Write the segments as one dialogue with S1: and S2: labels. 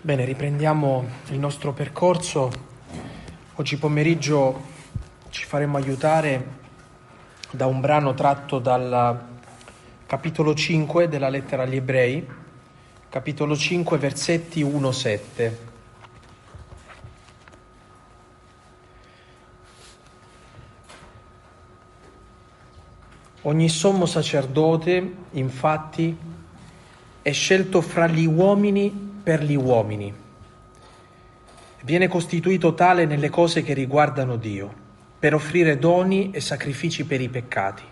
S1: Bene, riprendiamo il nostro percorso. Oggi pomeriggio ci faremo aiutare da un brano tratto dal capitolo 5 della lettera agli ebrei, capitolo 5 versetti 1-7. Ogni sommo sacerdote, infatti, è scelto fra gli uomini per gli uomini. Viene costituito tale nelle cose che riguardano Dio, per offrire doni e sacrifici per i peccati.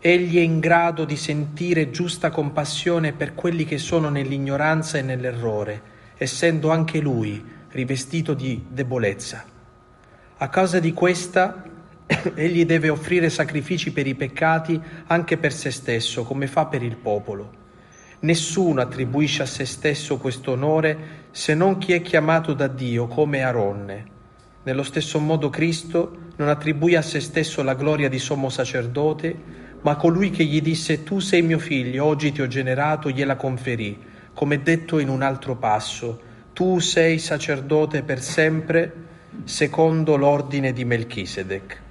S1: Egli è in grado di sentire giusta compassione per quelli che sono nell'ignoranza e nell'errore, essendo anche lui rivestito di debolezza. A causa di questa, egli deve offrire sacrifici per i peccati anche per se stesso, come fa per il popolo Nessuno attribuisce a se stesso questo onore se non chi è chiamato da Dio come Aronne. Nello stesso modo Cristo non attribuì a se stesso la gloria di sommo sacerdote, ma colui che gli disse tu sei mio figlio, oggi ti ho generato, gliela conferì, come detto in un altro passo, tu sei sacerdote per sempre, secondo l'ordine di Melchisedec.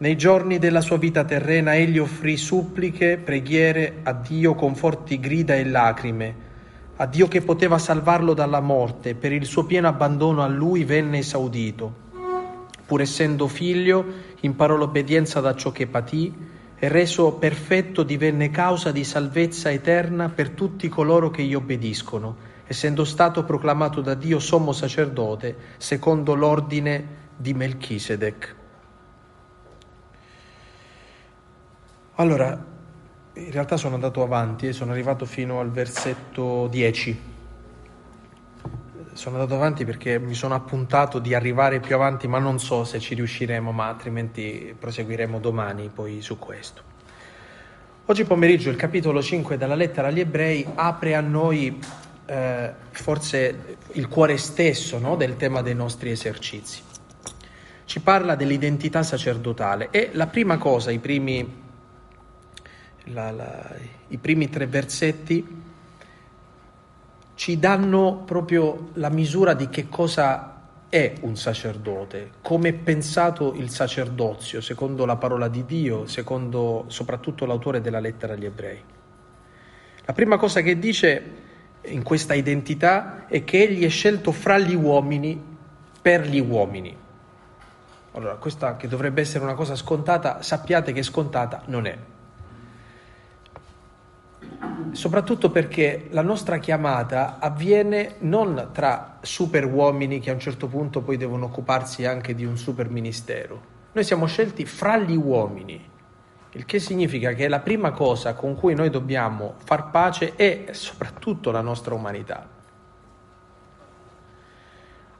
S1: Nei giorni della sua vita terrena egli offrì suppliche, preghiere a Dio con forti grida e lacrime, a Dio che poteva salvarlo dalla morte, per il suo pieno abbandono a lui venne esaudito. Pur essendo figlio, imparò l'obbedienza da ciò che patì e reso perfetto divenne causa di salvezza eterna per tutti coloro che gli obbediscono, essendo stato proclamato da Dio sommo sacerdote secondo l'ordine di Melchisedec. Allora, in realtà sono andato avanti e sono arrivato fino al versetto 10. Sono andato avanti perché mi sono appuntato di arrivare più avanti, ma non so se ci riusciremo, ma altrimenti proseguiremo domani poi su questo. Oggi pomeriggio il capitolo 5 della lettera agli ebrei apre a noi eh, forse il cuore stesso no, del tema dei nostri esercizi. Ci parla dell'identità sacerdotale e la prima cosa, i primi la, la, i primi tre versetti ci danno proprio la misura di che cosa è un sacerdote, come è pensato il sacerdozio secondo la parola di Dio, secondo soprattutto l'autore della lettera agli ebrei. La prima cosa che dice in questa identità è che egli è scelto fra gli uomini per gli uomini. Allora, questa che dovrebbe essere una cosa scontata, sappiate che scontata non è soprattutto perché la nostra chiamata avviene non tra super uomini che a un certo punto poi devono occuparsi anche di un super ministero. Noi siamo scelti fra gli uomini, il che significa che la prima cosa con cui noi dobbiamo far pace è soprattutto la nostra umanità.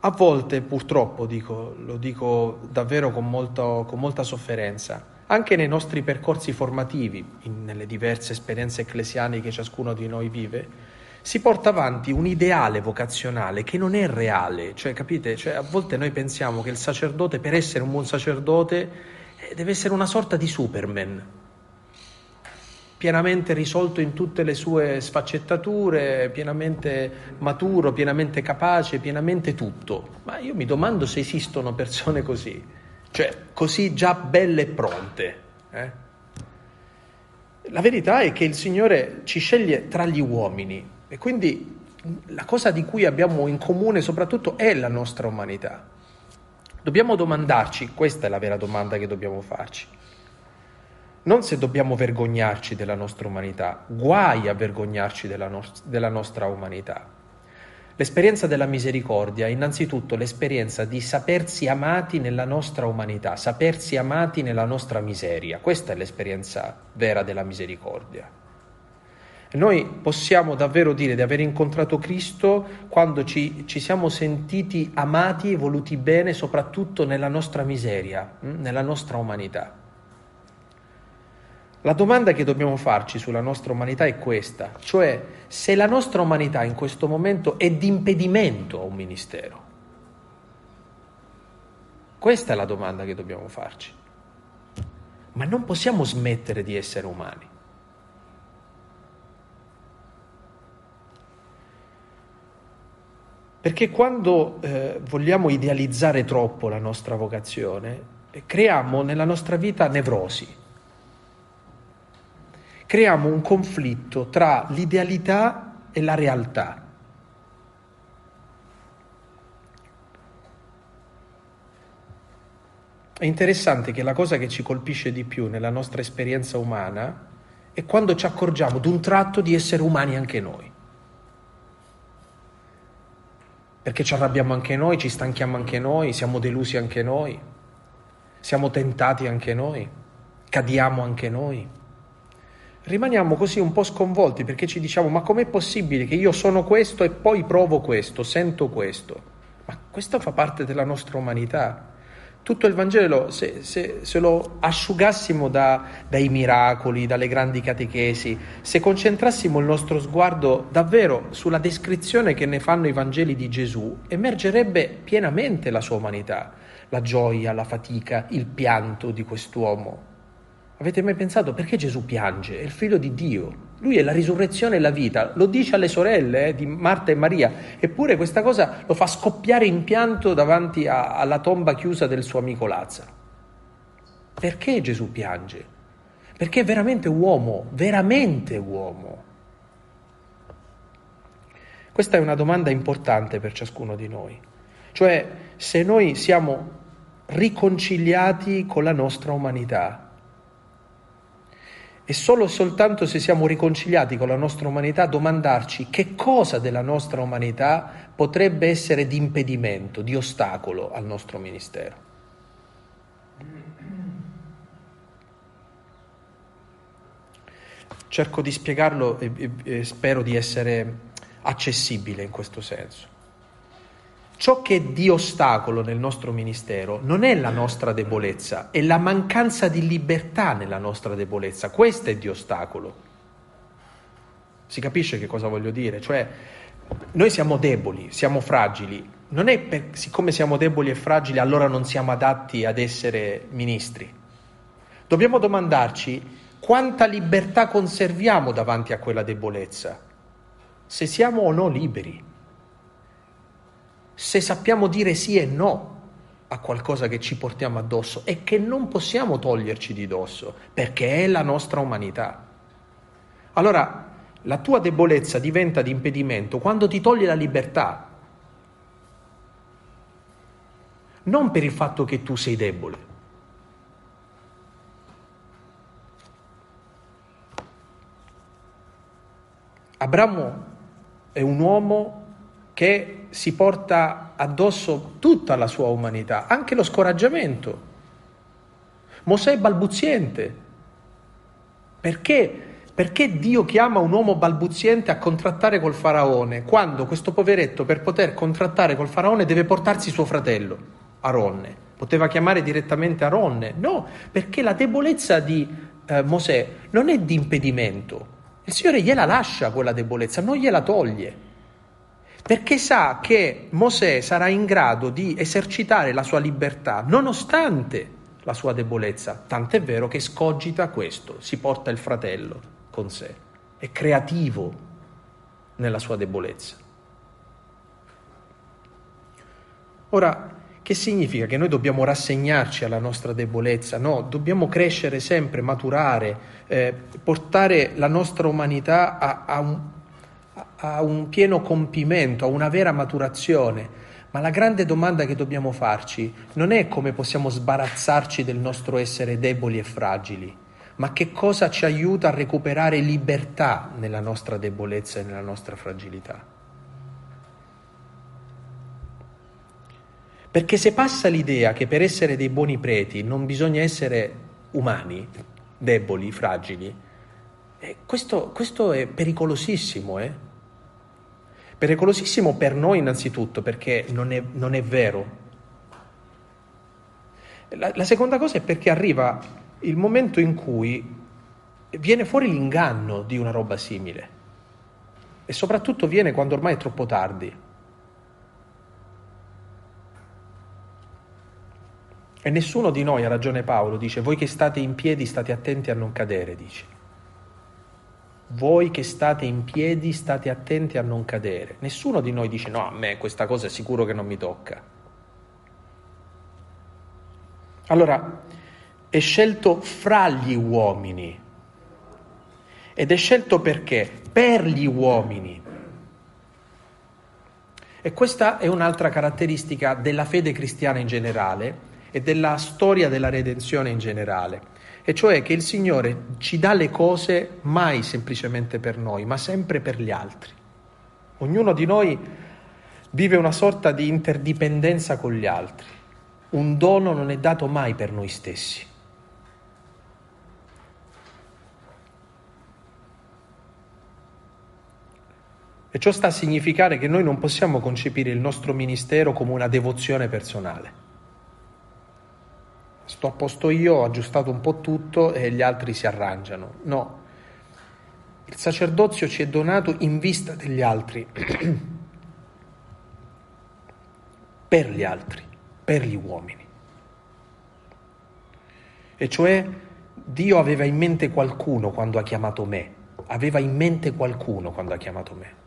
S1: A volte, purtroppo, dico, lo dico davvero con, molto, con molta sofferenza, anche nei nostri percorsi formativi, in, nelle diverse esperienze ecclesiali che ciascuno di noi vive, si porta avanti un ideale vocazionale che non è reale, cioè capite? Cioè, a volte noi pensiamo che il sacerdote, per essere un buon sacerdote, eh, deve essere una sorta di Superman, pienamente risolto in tutte le sue sfaccettature, pienamente maturo, pienamente capace, pienamente tutto. Ma io mi domando se esistono persone così. Cioè, così già belle e pronte. Eh? La verità è che il Signore ci sceglie tra gli uomini e quindi la cosa di cui abbiamo in comune soprattutto è la nostra umanità. Dobbiamo domandarci, questa è la vera domanda che dobbiamo farci, non se dobbiamo vergognarci della nostra umanità, guai a vergognarci della, no- della nostra umanità, L'esperienza della misericordia è innanzitutto l'esperienza di sapersi amati nella nostra umanità, sapersi amati nella nostra miseria. Questa è l'esperienza vera della misericordia. Noi possiamo davvero dire di aver incontrato Cristo quando ci, ci, siamo sentiti amati e voluti bene soprattutto nella nostra miseria, hm, nella nostra umanità. La domanda che dobbiamo farci sulla nostra umanità è questa, cioè se la nostra umanità in questo momento è di impedimento a un ministero. Questa è la domanda che dobbiamo farci. Ma non possiamo smettere di essere umani. Perché quando eh, vogliamo idealizzare troppo la nostra vocazione, eh, creiamo nella nostra vita nevrosi. Creiamo un conflitto tra l'idealità e la realtà. È interessante che la cosa che ci colpisce di più nella nostra esperienza umana è quando ci accorgiamo d'un tratto di essere umani anche noi. Perché ci arrabbiamo anche noi, ci stanchiamo anche noi, siamo delusi anche noi, siamo tentati anche noi, cadiamo anche noi. Rimaniamo così un po' sconvolti perché ci diciamo ma com'è possibile che io sono questo e poi provo questo, sento questo? Ma questo fa parte della nostra umanità tutto il Vangelo, se, se, se lo asciugassimo da, dai miracoli, dalle grandi catechesi, se concentrassimo il nostro sguardo davvero sulla descrizione che ne fanno i Vangeli di Gesù, emergerebbe pienamente la sua umanità, la gioia, la fatica, il pianto di quest'uomo. Avete mai pensato perché Gesù piange? È il figlio di Dio. Lui è la risurrezione e la vita, lo dice alle sorelle eh, di Marta e Maria, eppure questa cosa lo fa scoppiare in pianto davanti a, alla tomba chiusa del suo amico Lazzaro. Perché Gesù piange? Perché è veramente uomo, veramente uomo. Questa è una domanda importante per ciascuno di noi, cioè se noi siamo riconciliati con la nostra umanità, e solo e soltanto se siamo riconciliati con la nostra umanità domandarci che cosa della nostra umanità potrebbe essere di impedimento, di ostacolo al nostro ministero. Cerco di spiegarlo e, e, e spero di essere accessibile in questo senso. Ciò che è di ostacolo nel nostro ministero non è la nostra debolezza, è la mancanza di libertà nella nostra debolezza. Questo è di ostacolo. Si capisce che cosa voglio dire? Cioè, noi siamo deboli, siamo fragili. Non è per, siccome siamo deboli e fragili allora non siamo adatti ad essere ministri. Dobbiamo domandarci quanta libertà conserviamo davanti a quella debolezza, se siamo o no liberi se sappiamo dire sì e no a qualcosa che ci portiamo addosso e che non possiamo toglierci di dosso, perché è la nostra umanità. Allora, la tua debolezza diventa di impedimento quando ti toglie la libertà, non per il fatto che tu sei debole. Abramo è un uomo che si porta addosso tutta la sua umanità, anche lo scoraggiamento. Mosè è balbuziente. Perché? Perché Dio chiama un uomo balbuziente a contrattare col faraone, quando questo poveretto per poter contrattare col faraone deve portarsi suo fratello, Aronne. Poteva chiamare direttamente Aronne. No, perché la debolezza di eh, Mosè non è di impedimento. Il Signore gliela lascia quella debolezza, non gliela toglie perché sa che Mosè sarà in grado di esercitare la sua libertà nonostante la sua debolezza, tant'è vero che scogita questo, si porta il fratello con sé, è creativo nella sua debolezza. Ora, che significa? Che noi dobbiamo rassegnarci alla nostra debolezza? No, dobbiamo crescere sempre, maturare, eh, portare la nostra umanità a, a un, a un pieno compimento, a una vera maturazione. Ma la grande domanda che dobbiamo farci non è come possiamo sbarazzarci del nostro essere deboli e fragili, ma che cosa ci aiuta a recuperare libertà nella nostra debolezza e nella nostra fragilità. Perché se passa l'idea che per essere dei buoni preti non bisogna essere umani, deboli, fragili, eh, questo, questo, è pericolosissimo, eh? Pericolosissimo per noi innanzitutto perché non è, non è vero. La, la seconda cosa è perché arriva il momento in cui viene fuori l'inganno di una roba simile e soprattutto viene quando ormai è troppo tardi. E nessuno di noi, ha ragione Paolo, dice voi che state in piedi state attenti a non cadere, dice. Voi che state in piedi state attenti a non cadere. Nessuno di noi dice no, a me questa cosa è sicuro che non mi tocca. Allora, è scelto fra gli uomini. Ed è scelto perché? Per gli uomini. E questa è un'altra caratteristica della fede cristiana in generale e della storia della redenzione in generale e cioè che il Signore ci dà le cose mai semplicemente per noi, ma sempre per gli altri. Ognuno di noi vive una sorta di interdipendenza con gli altri. Un dono non è dato mai per noi stessi. E ciò sta a significare che noi non possiamo concepire il nostro ministero come una devozione personale sto a posto io, ho aggiustato un po' tutto e gli altri si arrangiano. No, il sacerdozio ci è donato in vista degli altri, per gli altri, per gli uomini. E cioè Dio aveva in mente qualcuno quando ha chiamato me, aveva in mente qualcuno quando ha chiamato me.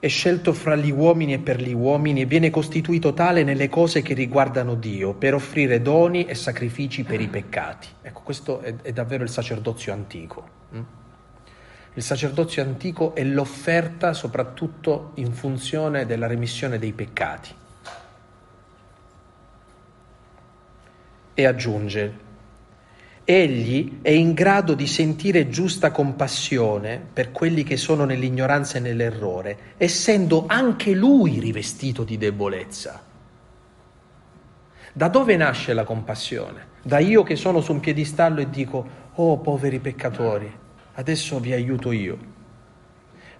S1: È scelto fra gli uomini e per gli uomini e viene costituito tale nelle cose che riguardano Dio, per offrire doni e sacrifici per i peccati. Ecco, questo è, è davvero il sacerdozio antico. Mm? Il sacerdozio antico è l'offerta soprattutto in funzione della remissione dei peccati. E aggiunge, egli è in grado di sentire giusta compassione per quelli che sono nell'ignoranza e nell'errore, essendo anche lui rivestito di debolezza. Da dove nasce la compassione? Da io che sono su un piedistallo e dico, oh poveri peccatori, adesso vi aiuto io.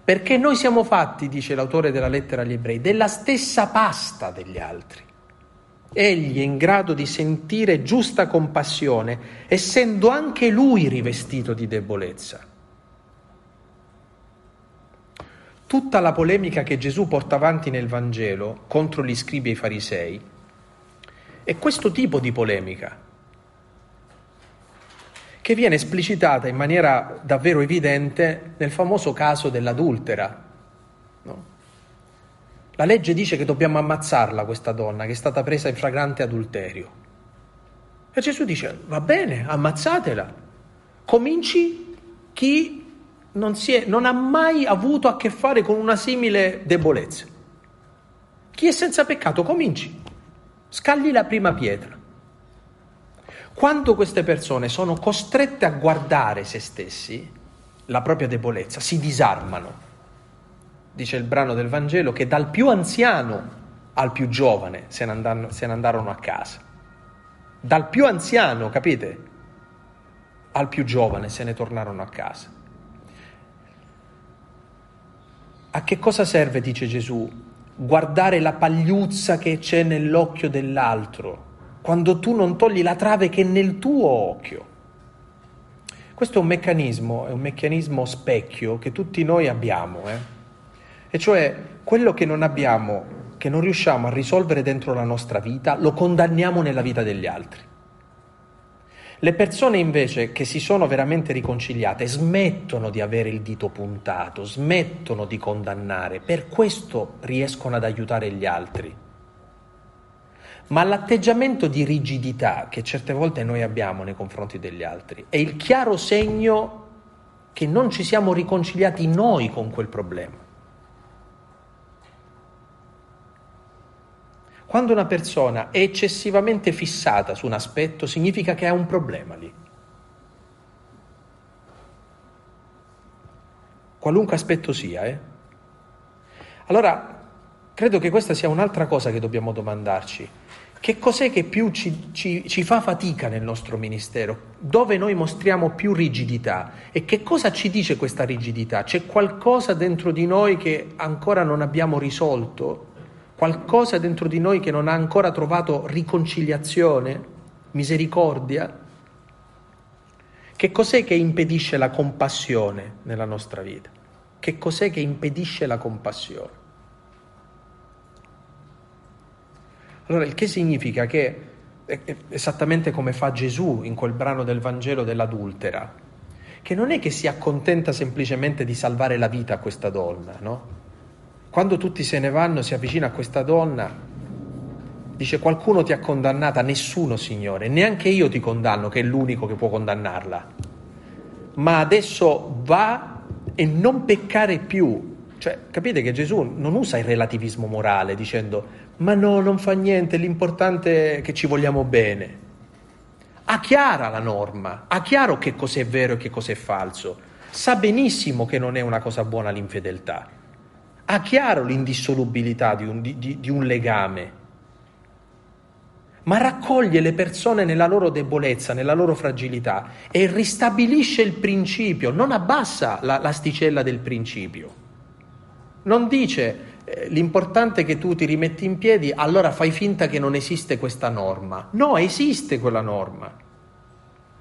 S1: Perché noi siamo fatti, dice l'autore della lettera agli ebrei, della stessa pasta degli altri. Egli è in grado di sentire giusta compassione, essendo anche lui rivestito di debolezza. Tutta la polemica che Gesù porta avanti nel Vangelo contro gli scribi e i farisei è questo tipo di polemica, che viene esplicitata in maniera davvero evidente nel famoso caso dell'adultera. La legge dice che dobbiamo ammazzarla questa donna che è stata presa in fragrante adulterio. E Gesù dice, va bene, ammazzatela. Cominci chi non, è, non ha mai avuto a che fare con una simile debolezza. Chi è senza peccato, cominci. Scagli la prima pietra. Quando queste persone sono costrette a guardare se stessi, la propria debolezza, si disarmano dice il brano del Vangelo, che dal più anziano al più giovane se ne, andarono, se ne andarono a casa. Dal più anziano, capite? Al più giovane se ne tornarono a casa. A che cosa serve, dice Gesù, guardare la pagliuzza che c'è nell'occhio dell'altro, quando tu non togli la trave che è nel tuo occhio? Questo è un meccanismo, è un meccanismo specchio che tutti noi abbiamo, eh? E cioè quello che non abbiamo, che non riusciamo a risolvere dentro la nostra vita, lo condanniamo nella vita degli altri. Le persone invece che si sono veramente riconciliate smettono di avere il dito puntato, smettono di condannare, per questo riescono ad aiutare gli altri. Ma l'atteggiamento di rigidità che certe volte noi abbiamo nei confronti degli altri è il chiaro segno che non ci siamo riconciliati noi con quel problema. Quando una persona è eccessivamente fissata su un aspetto, significa che ha un problema lì. Qualunque aspetto sia, eh? Allora, credo che questa sia un'altra cosa che dobbiamo domandarci. Che cos'è che più ci, ci, ci, fa fatica nel nostro ministero? Dove noi mostriamo più rigidità? E che cosa ci dice questa rigidità? C'è qualcosa dentro di noi che ancora non abbiamo risolto? Qualcosa dentro di noi che non ha ancora trovato riconciliazione, misericordia? Che cos'è che impedisce la compassione nella nostra vita? Che cos'è che impedisce la compassione? Allora, il che significa che, esattamente come fa Gesù in quel brano del Vangelo dell'adultera, che non è che si accontenta semplicemente di salvare la vita a questa donna, no? Quando tutti se ne vanno, si avvicina a questa donna, dice qualcuno ti ha condannata, nessuno Signore, neanche io ti condanno, che è l'unico che può condannarla. Ma adesso va e non peccare più. Cioè, capite che Gesù non usa il relativismo morale dicendo ma no, non fa niente, l'importante è che ci vogliamo bene. Ha chiara la norma, ha chiaro che cos'è vero e che cos'è falso, sa benissimo che non è una cosa buona l'infedeltà, ha chiaro l'indissolubilità di un, di, di un legame, ma raccoglie le persone nella loro debolezza, nella loro fragilità e ristabilisce il principio, non abbassa la, l'asticella del principio. Non dice eh, l'importante è che tu ti rimetti in piedi, allora fai finta che non esiste questa norma. No, esiste quella norma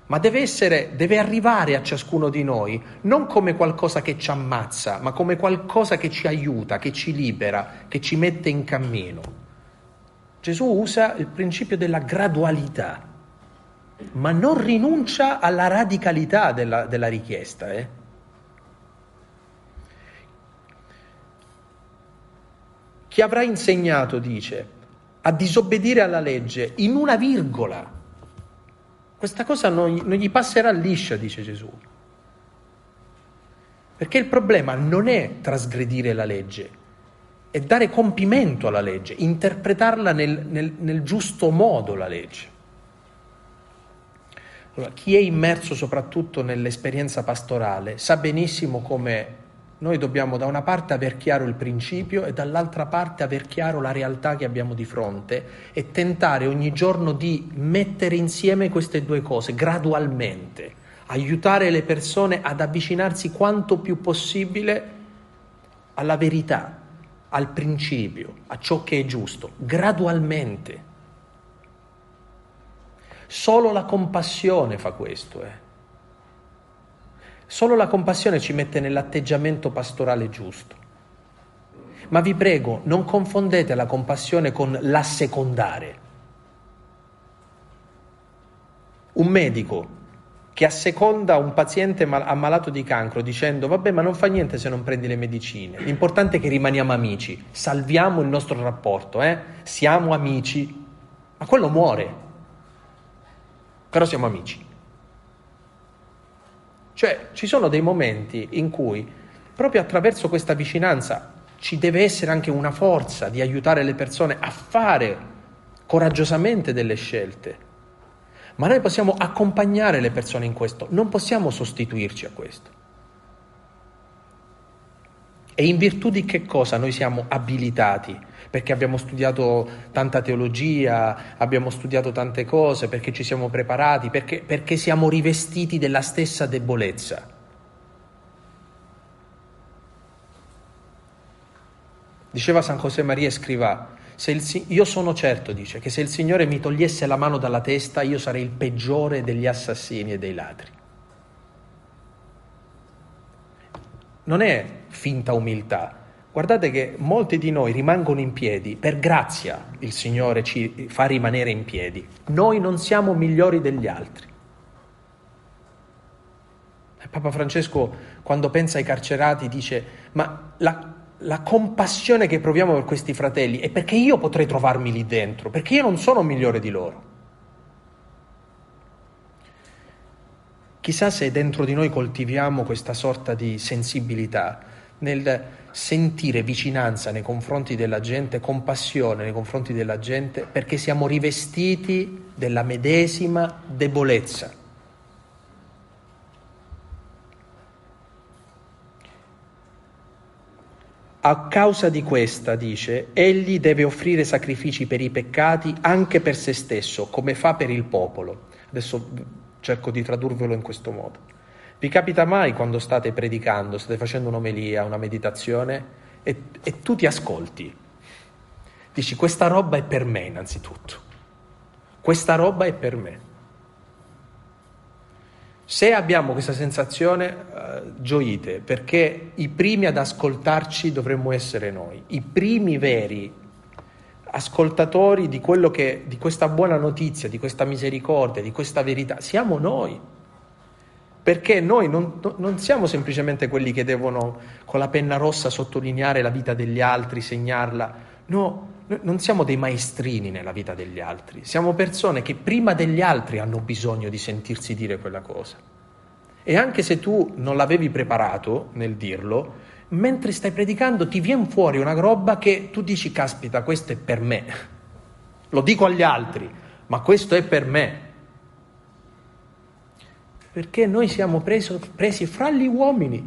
S1: ma deve, essere, deve arrivare a ciascuno di noi non come qualcosa che ci ammazza, ma come qualcosa che ci aiuta, che ci libera, che ci mette in cammino. Gesù usa il principio della gradualità, ma non rinuncia alla radicalità della, della richiesta. Eh? Chi avrà insegnato, dice, a disobbedire alla legge in una virgola, questa cosa non, non gli passerà liscia, dice Gesù. Perché il problema non è trasgredire la legge, è dare compimento alla legge, interpretarla nel, nel, nel giusto modo la legge. Allora, chi è immerso soprattutto nell'esperienza pastorale sa benissimo come noi dobbiamo da una parte aver chiaro il principio e dall'altra parte aver chiaro la realtà che abbiamo di fronte e tentare ogni giorno di mettere insieme queste due cose gradualmente, aiutare le persone ad avvicinarsi quanto più possibile alla verità, al principio, a ciò che è giusto, gradualmente. Solo la compassione fa questo. Eh. Solo la compassione ci mette nell'atteggiamento pastorale giusto. Ma vi prego, non confondete la compassione con l'assecondare. Un medico che asseconda un paziente ammalato di cancro dicendo vabbè ma non fa niente se non prendi le medicine, l'importante è che rimaniamo amici, salviamo il nostro rapporto, eh? siamo amici, ma quello muore, però siamo amici. Cioè ci sono dei momenti in cui proprio attraverso questa vicinanza ci deve essere anche una forza di aiutare le persone a fare coraggiosamente delle scelte. Ma noi possiamo accompagnare le persone in questo, non possiamo sostituirci a questo. E in virtù di che cosa noi siamo abilitati perché abbiamo studiato tanta teologia, abbiamo studiato tante cose, perché ci siamo preparati, perché, perché siamo rivestiti della stessa debolezza. Diceva San José Maria Scrivà, il, io sono certo, dice, che se il Signore mi togliesse la mano dalla testa io sarei il peggiore degli assassini e dei ladri. Non è finta umiltà, Guardate che molti di noi rimangono in piedi, per grazia il Signore ci fa rimanere in piedi. Noi non siamo migliori degli altri. Papa Francesco, quando pensa ai carcerati, dice, ma la, la compassione che proviamo per questi fratelli è perché io potrei trovarmi lì dentro, perché io non sono migliore di loro. Chissà se dentro di noi coltiviamo questa sorta di sensibilità nel sentire vicinanza nei confronti della gente, compassione nei confronti della gente, perché siamo rivestiti della medesima debolezza. A causa di questa, dice, egli deve offrire sacrifici per i peccati anche per se stesso, come fa per il popolo. Adesso cerco di tradurvelo in questo modo. Vi capita mai quando state predicando, state facendo un'omelia, una meditazione e, e tu ti ascolti? Dici questa roba è per me innanzitutto, questa roba è per me. Se abbiamo questa sensazione, uh, gioite, perché i primi ad ascoltarci dovremmo essere noi, i primi veri ascoltatori di, che, di questa buona notizia, di questa misericordia, di questa verità, siamo noi. Perché noi non, non, siamo semplicemente quelli che devono con la penna rossa sottolineare la vita degli altri, segnarla. No, non siamo dei maestrini nella vita degli altri, siamo persone che prima degli altri hanno bisogno di sentirsi dire quella cosa. E anche se tu non l'avevi preparato nel dirlo, mentre stai predicando ti viene fuori una roba che tu dici, caspita, questo è per me. Lo dico agli altri, ma questo è per me. Perché noi siamo preso, presi fra gli uomini.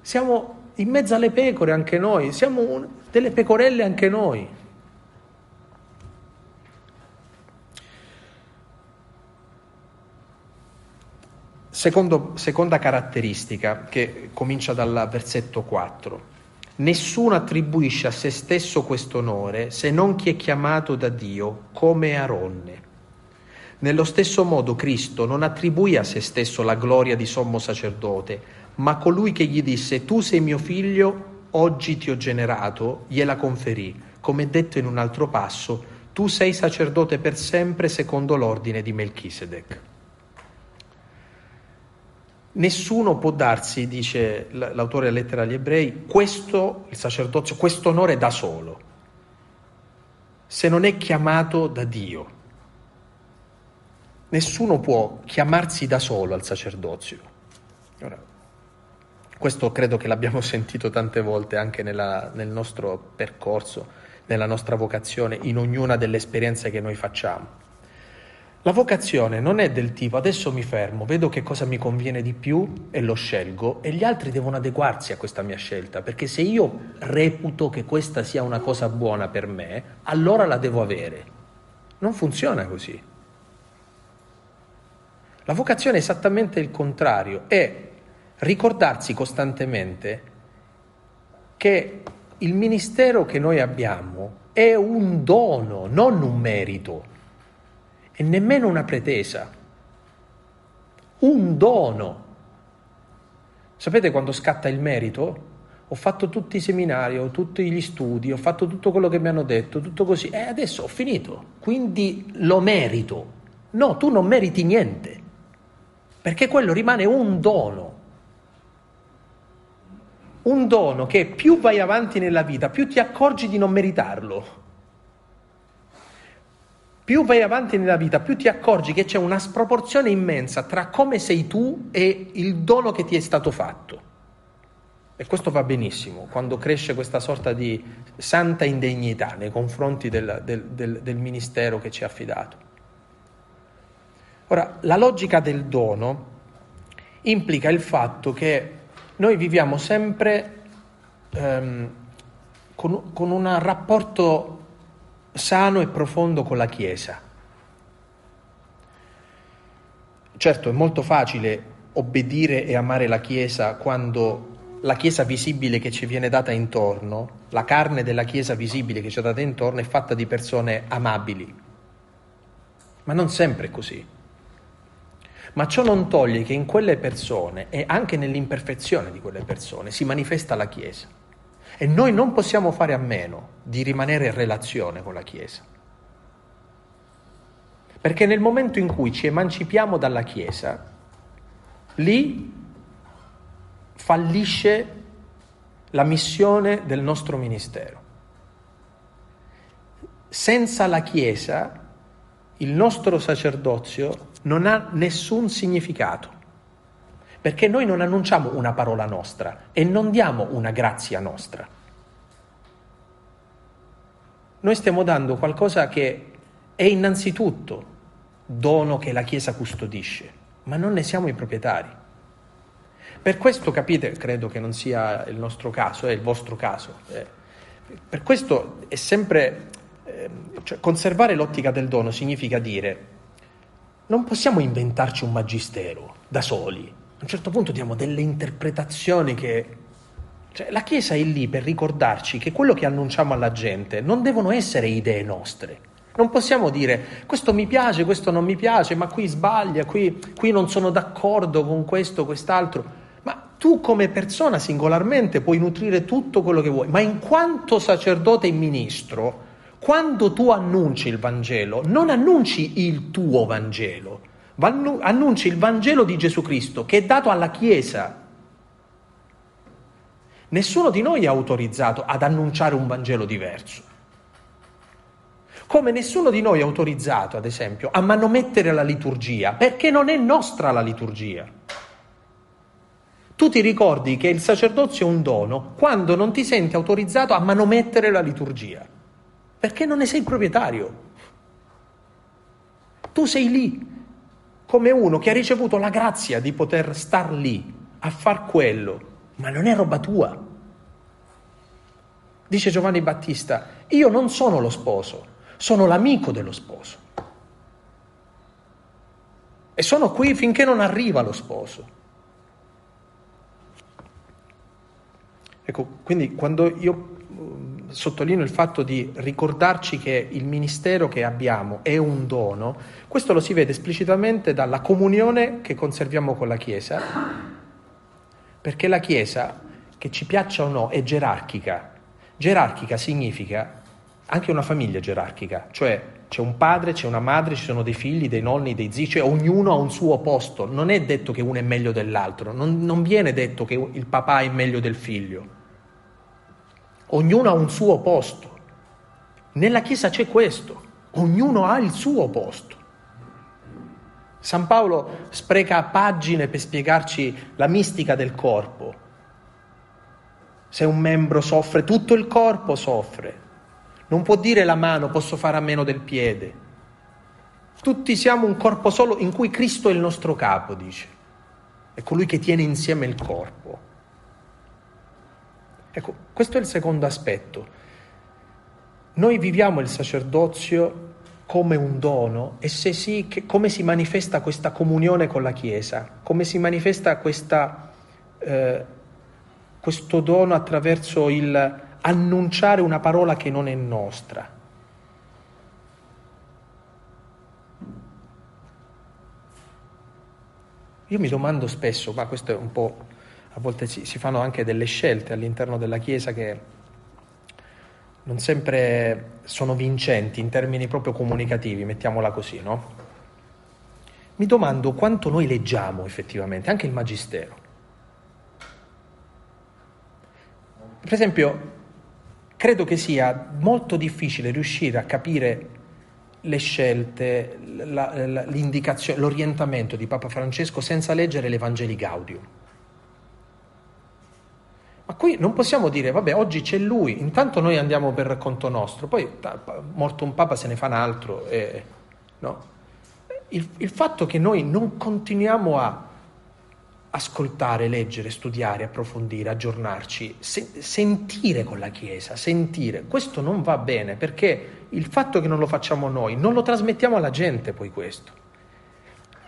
S1: Siamo in mezzo alle pecore anche noi, siamo un, delle pecorelle anche noi. Secondo, seconda caratteristica che comincia dal versetto 4. Nessuno attribuisce a se stesso questo onore se non chi è chiamato da Dio come Aronne. Nello stesso modo Cristo non attribuì a se stesso la gloria di sommo sacerdote, ma colui che gli disse tu sei mio figlio, oggi ti ho generato, gliela conferì, come detto in un altro passo, tu sei sacerdote per sempre secondo l'ordine di Melchisedec. Nessuno può darsi, dice l'autore della lettera agli ebrei, questo, il sacerdozio, questo onore da solo, se non è chiamato da Dio. Nessuno può chiamarsi da solo al sacerdozio. Ora, questo credo che l'abbiamo sentito tante volte anche nella, nel nostro percorso, nella nostra vocazione, in ognuna delle esperienze che noi facciamo. La vocazione non è del tipo adesso mi fermo, vedo che cosa mi conviene di più e lo scelgo e gli altri devono adeguarsi a questa mia scelta, perché se io reputo che questa sia una cosa buona per me, allora la devo avere. Non funziona così. La vocazione è esattamente il contrario, è ricordarsi costantemente che il ministero che noi abbiamo è un dono, non un merito e nemmeno una pretesa, un dono. Sapete quando scatta il merito? Ho fatto tutti i seminari, ho tutti gli studi, ho fatto tutto quello che mi hanno detto, tutto così, e adesso ho finito, quindi lo merito. No, tu non meriti niente, perché quello rimane un dono. Un dono che più vai avanti nella vita, più ti accorgi di non meritarlo. Più vai avanti nella vita, più ti accorgi che c'è una sproporzione immensa tra come sei tu e il dono che ti è stato fatto. E questo va benissimo, quando cresce questa sorta di santa indegnità nei confronti del, del, del, del ministero che ci ha affidato. Ora, la logica del dono implica il fatto che noi viviamo sempre ehm, con, con un rapporto sano e profondo con la Chiesa. Certo, è molto facile obbedire e amare la Chiesa quando la Chiesa visibile che ci viene data intorno, la carne della Chiesa visibile che ci è data intorno è fatta di persone amabili. Ma non sempre è così. Ma ciò non toglie che in quelle persone e anche nell'imperfezione di quelle persone si manifesta la Chiesa. E noi non possiamo fare a meno di rimanere in relazione con la Chiesa. Perché nel momento in cui ci emancipiamo dalla Chiesa, lì fallisce la missione del nostro ministero. Senza la Chiesa il nostro sacerdozio non ha nessun significato perché noi non annunciamo una parola nostra e non diamo una grazia nostra. Noi stiamo dando qualcosa che è innanzitutto dono che la Chiesa custodisce, ma non ne siamo i proprietari. Per questo capite, credo che non sia il nostro caso, è il vostro caso. Eh, per questo è sempre, eh, cioè, conservare l'ottica del dono significa dire non possiamo inventarci un magistero da soli, a un certo punto diamo delle interpretazioni che... Cioè, la Chiesa è lì per ricordarci che quello che annunciamo alla gente non devono essere idee nostre. Non possiamo dire questo mi piace, questo non mi piace, ma qui sbaglia, qui, qui non sono d'accordo con questo, quest'altro. Ma tu come persona singolarmente puoi nutrire tutto quello che vuoi, ma in quanto sacerdote e ministro Quando tu annunci il Vangelo, non annunci il tuo Vangelo, annunci il Vangelo di Gesù Cristo che è dato alla Chiesa. Nessuno di noi è autorizzato ad annunciare un Vangelo diverso. Come nessuno di noi è autorizzato, ad esempio, a manomettere la liturgia, perché non è nostra la liturgia. Tu ti ricordi che il sacerdozio è un dono quando non ti senti autorizzato a manomettere la liturgia, perché non ne sei il proprietario. Tu sei lì come uno che ha ricevuto la grazia di poter star lì a far quello, ma non è roba tua. Dice Giovanni Battista, io non sono lo sposo, sono l'amico dello sposo. E sono qui finché non arriva lo sposo. Ecco, quindi quando io sottolineo il fatto di ricordarci che il ministero che abbiamo è un dono, questo lo si vede esplicitamente dalla comunione che conserviamo con la Chiesa, perché la Chiesa, che ci piaccia o no, è gerarchica. Gerarchica significa anche una famiglia gerarchica, cioè c'è un padre, c'è una madre, ci sono dei figli, dei nonni, dei zii, cioè ognuno ha un suo posto, non è detto che uno è meglio dell'altro, non, non viene detto che il papà è meglio del figlio, ognuno ha un suo posto. Nella Chiesa c'è questo, ognuno ha il suo posto. San Paolo spreca pagine per spiegarci la mistica del corpo. Se un membro soffre, tutto il corpo soffre. Non può dire la mano posso fare a meno del piede. Tutti siamo un corpo solo in cui Cristo è il nostro capo, dice. È colui che tiene insieme il corpo. Ecco, questo è il secondo aspetto. Noi viviamo il sacerdozio come un dono e se sì, che, come si manifesta questa comunione con la Chiesa, come si manifesta questa, eh, questo dono attraverso il annunciare una parola che non è nostra. Io mi domando spesso, ma questo è un po', a volte si, si fanno anche delle scelte all'interno della Chiesa che non sempre sono vincenti in termini proprio comunicativi, mettiamola così, no? Mi domando quanto noi leggiamo effettivamente, anche il Magistero. Per esempio, credo che sia molto difficile riuscire a capire le scelte, la, l'orientamento di Papa Francesco senza leggere l'Evangeli Gaudium. Qui non possiamo dire, vabbè, oggi c'è lui, intanto noi andiamo per conto nostro, poi morto un Papa se ne fa un altro. E, no? il, il fatto che noi non continuiamo a ascoltare, leggere, studiare, approfondire, aggiornarci, se- sentire con la Chiesa, sentire. Questo non va bene perché il fatto che non lo facciamo noi, non lo trasmettiamo alla gente poi questo.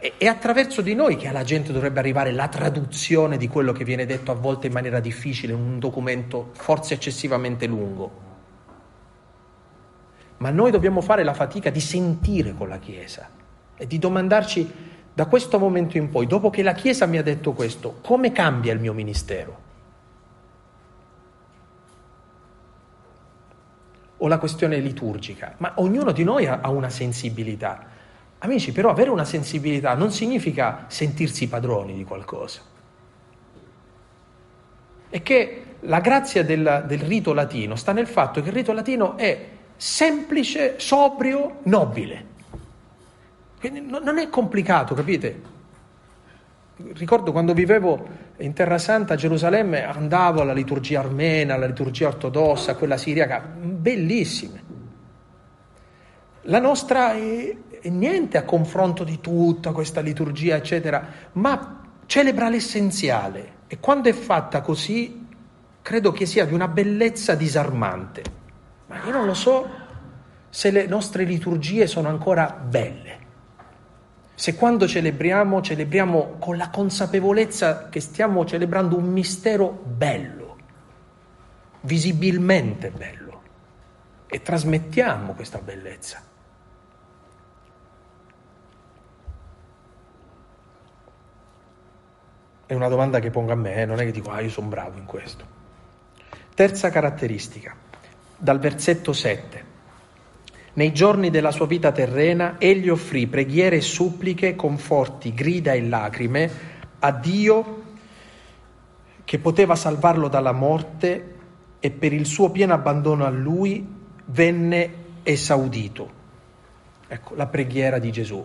S1: È attraverso di noi che alla gente dovrebbe arrivare la traduzione di quello che viene detto a volte in maniera difficile in un documento forse eccessivamente lungo. Ma noi dobbiamo fare la fatica di sentire con la Chiesa e di domandarci da questo momento in poi, dopo che la Chiesa mi ha detto questo, come cambia il mio ministero? O la questione liturgica, ma ognuno di noi ha una sensibilità. Amici, però avere una sensibilità non significa sentirsi padroni di qualcosa. E che la grazia del, del rito latino sta nel fatto che il rito latino è semplice, sobrio, nobile. Quindi non è complicato, capite? Ricordo quando vivevo in Terra Santa a Gerusalemme, andavo alla liturgia armena, alla liturgia ortodossa, quella siriaca, bellissime. La nostra è, è niente a confronto di tutta questa liturgia, eccetera, ma celebra l'essenziale e quando è fatta così credo che sia di una bellezza disarmante. Ma io non lo so se le nostre liturgie sono ancora belle se quando celebriamo, celebriamo con la consapevolezza che stiamo celebrando un mistero bello, visibilmente bello, e trasmettiamo questa bellezza. È una domanda che pongo a me, eh? non è che dico, ah, io sono bravo in questo. Terza caratteristica, dal versetto 7. Nei giorni della sua vita terrena, egli offrì preghiere e suppliche, conforti, grida e lacrime a Dio che poteva salvarlo dalla morte e per il suo pieno abbandono a lui venne esaudito. Ecco, la preghiera di Gesù.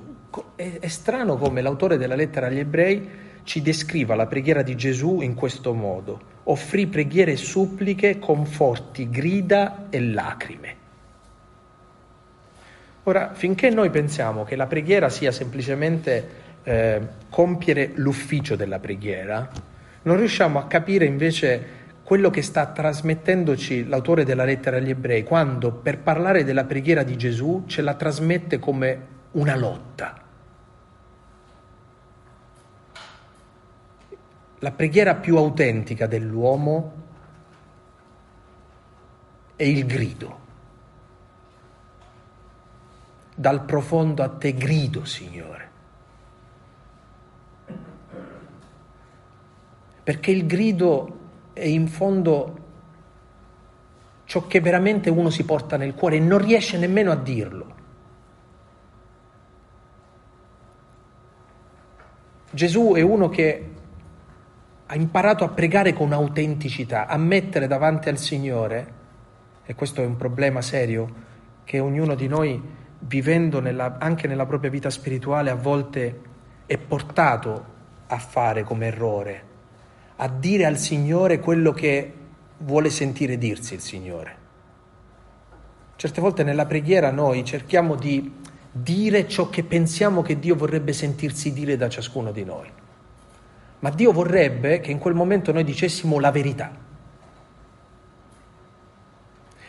S1: È, è strano come l'autore della lettera agli ebrei ci descriva la preghiera di Gesù in questo modo. Offrì preghiere e suppliche, conforti, grida e lacrime. Ora, finché noi pensiamo che la preghiera sia semplicemente eh, compiere l'ufficio della preghiera, non riusciamo a capire invece quello che sta trasmettendoci l'autore della lettera agli ebrei, quando per parlare della preghiera di Gesù ce la trasmette come una lotta. La preghiera più autentica dell'uomo è il grido dal profondo a te grido, Signore. Perché il grido è in fondo ciò che veramente uno si porta nel cuore e non riesce nemmeno a dirlo. Gesù è uno che ha imparato a pregare con autenticità, a mettere davanti al Signore, e questo è un problema serio che ognuno di noi vivendo nella, anche nella propria vita spirituale a volte è portato a fare come errore, a dire al Signore quello che vuole sentire dirsi il Signore. Certe volte nella preghiera noi cerchiamo di dire ciò che pensiamo che Dio vorrebbe sentirsi dire da ciascuno di noi. Ma Dio vorrebbe che in quel momento noi dicessimo la verità.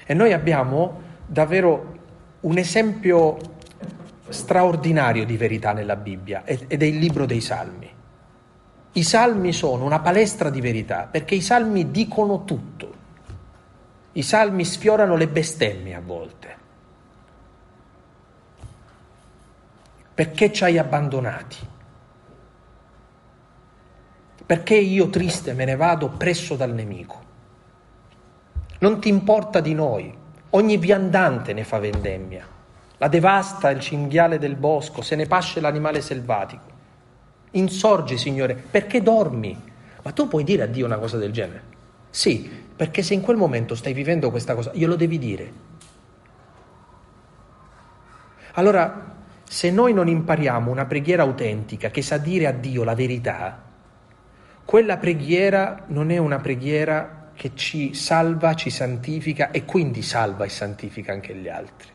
S1: E noi abbiamo davvero un esempio straordinario di verità nella Bibbia ed è il libro dei Salmi. I salmi sono una palestra di verità perché i salmi dicono tutto. I salmi sfiorano le bestemmie a volte. Perché ci hai abbandonati? Perché io triste me ne vado presso dal nemico? Non ti importa di noi, Ogni viandante ne fa vendemmia, la devasta il cinghiale del bosco, se ne pasce l'animale selvatico. Insorgi, Signore, perché dormi? Ma tu puoi dire a Dio una cosa del genere? Sì, perché se in quel momento stai vivendo questa cosa, glielo devi dire. Allora, se noi non impariamo una preghiera autentica che sa dire a Dio la verità, quella preghiera non è una preghiera che ci salva, ci santifica e quindi salva e santifica anche gli altri.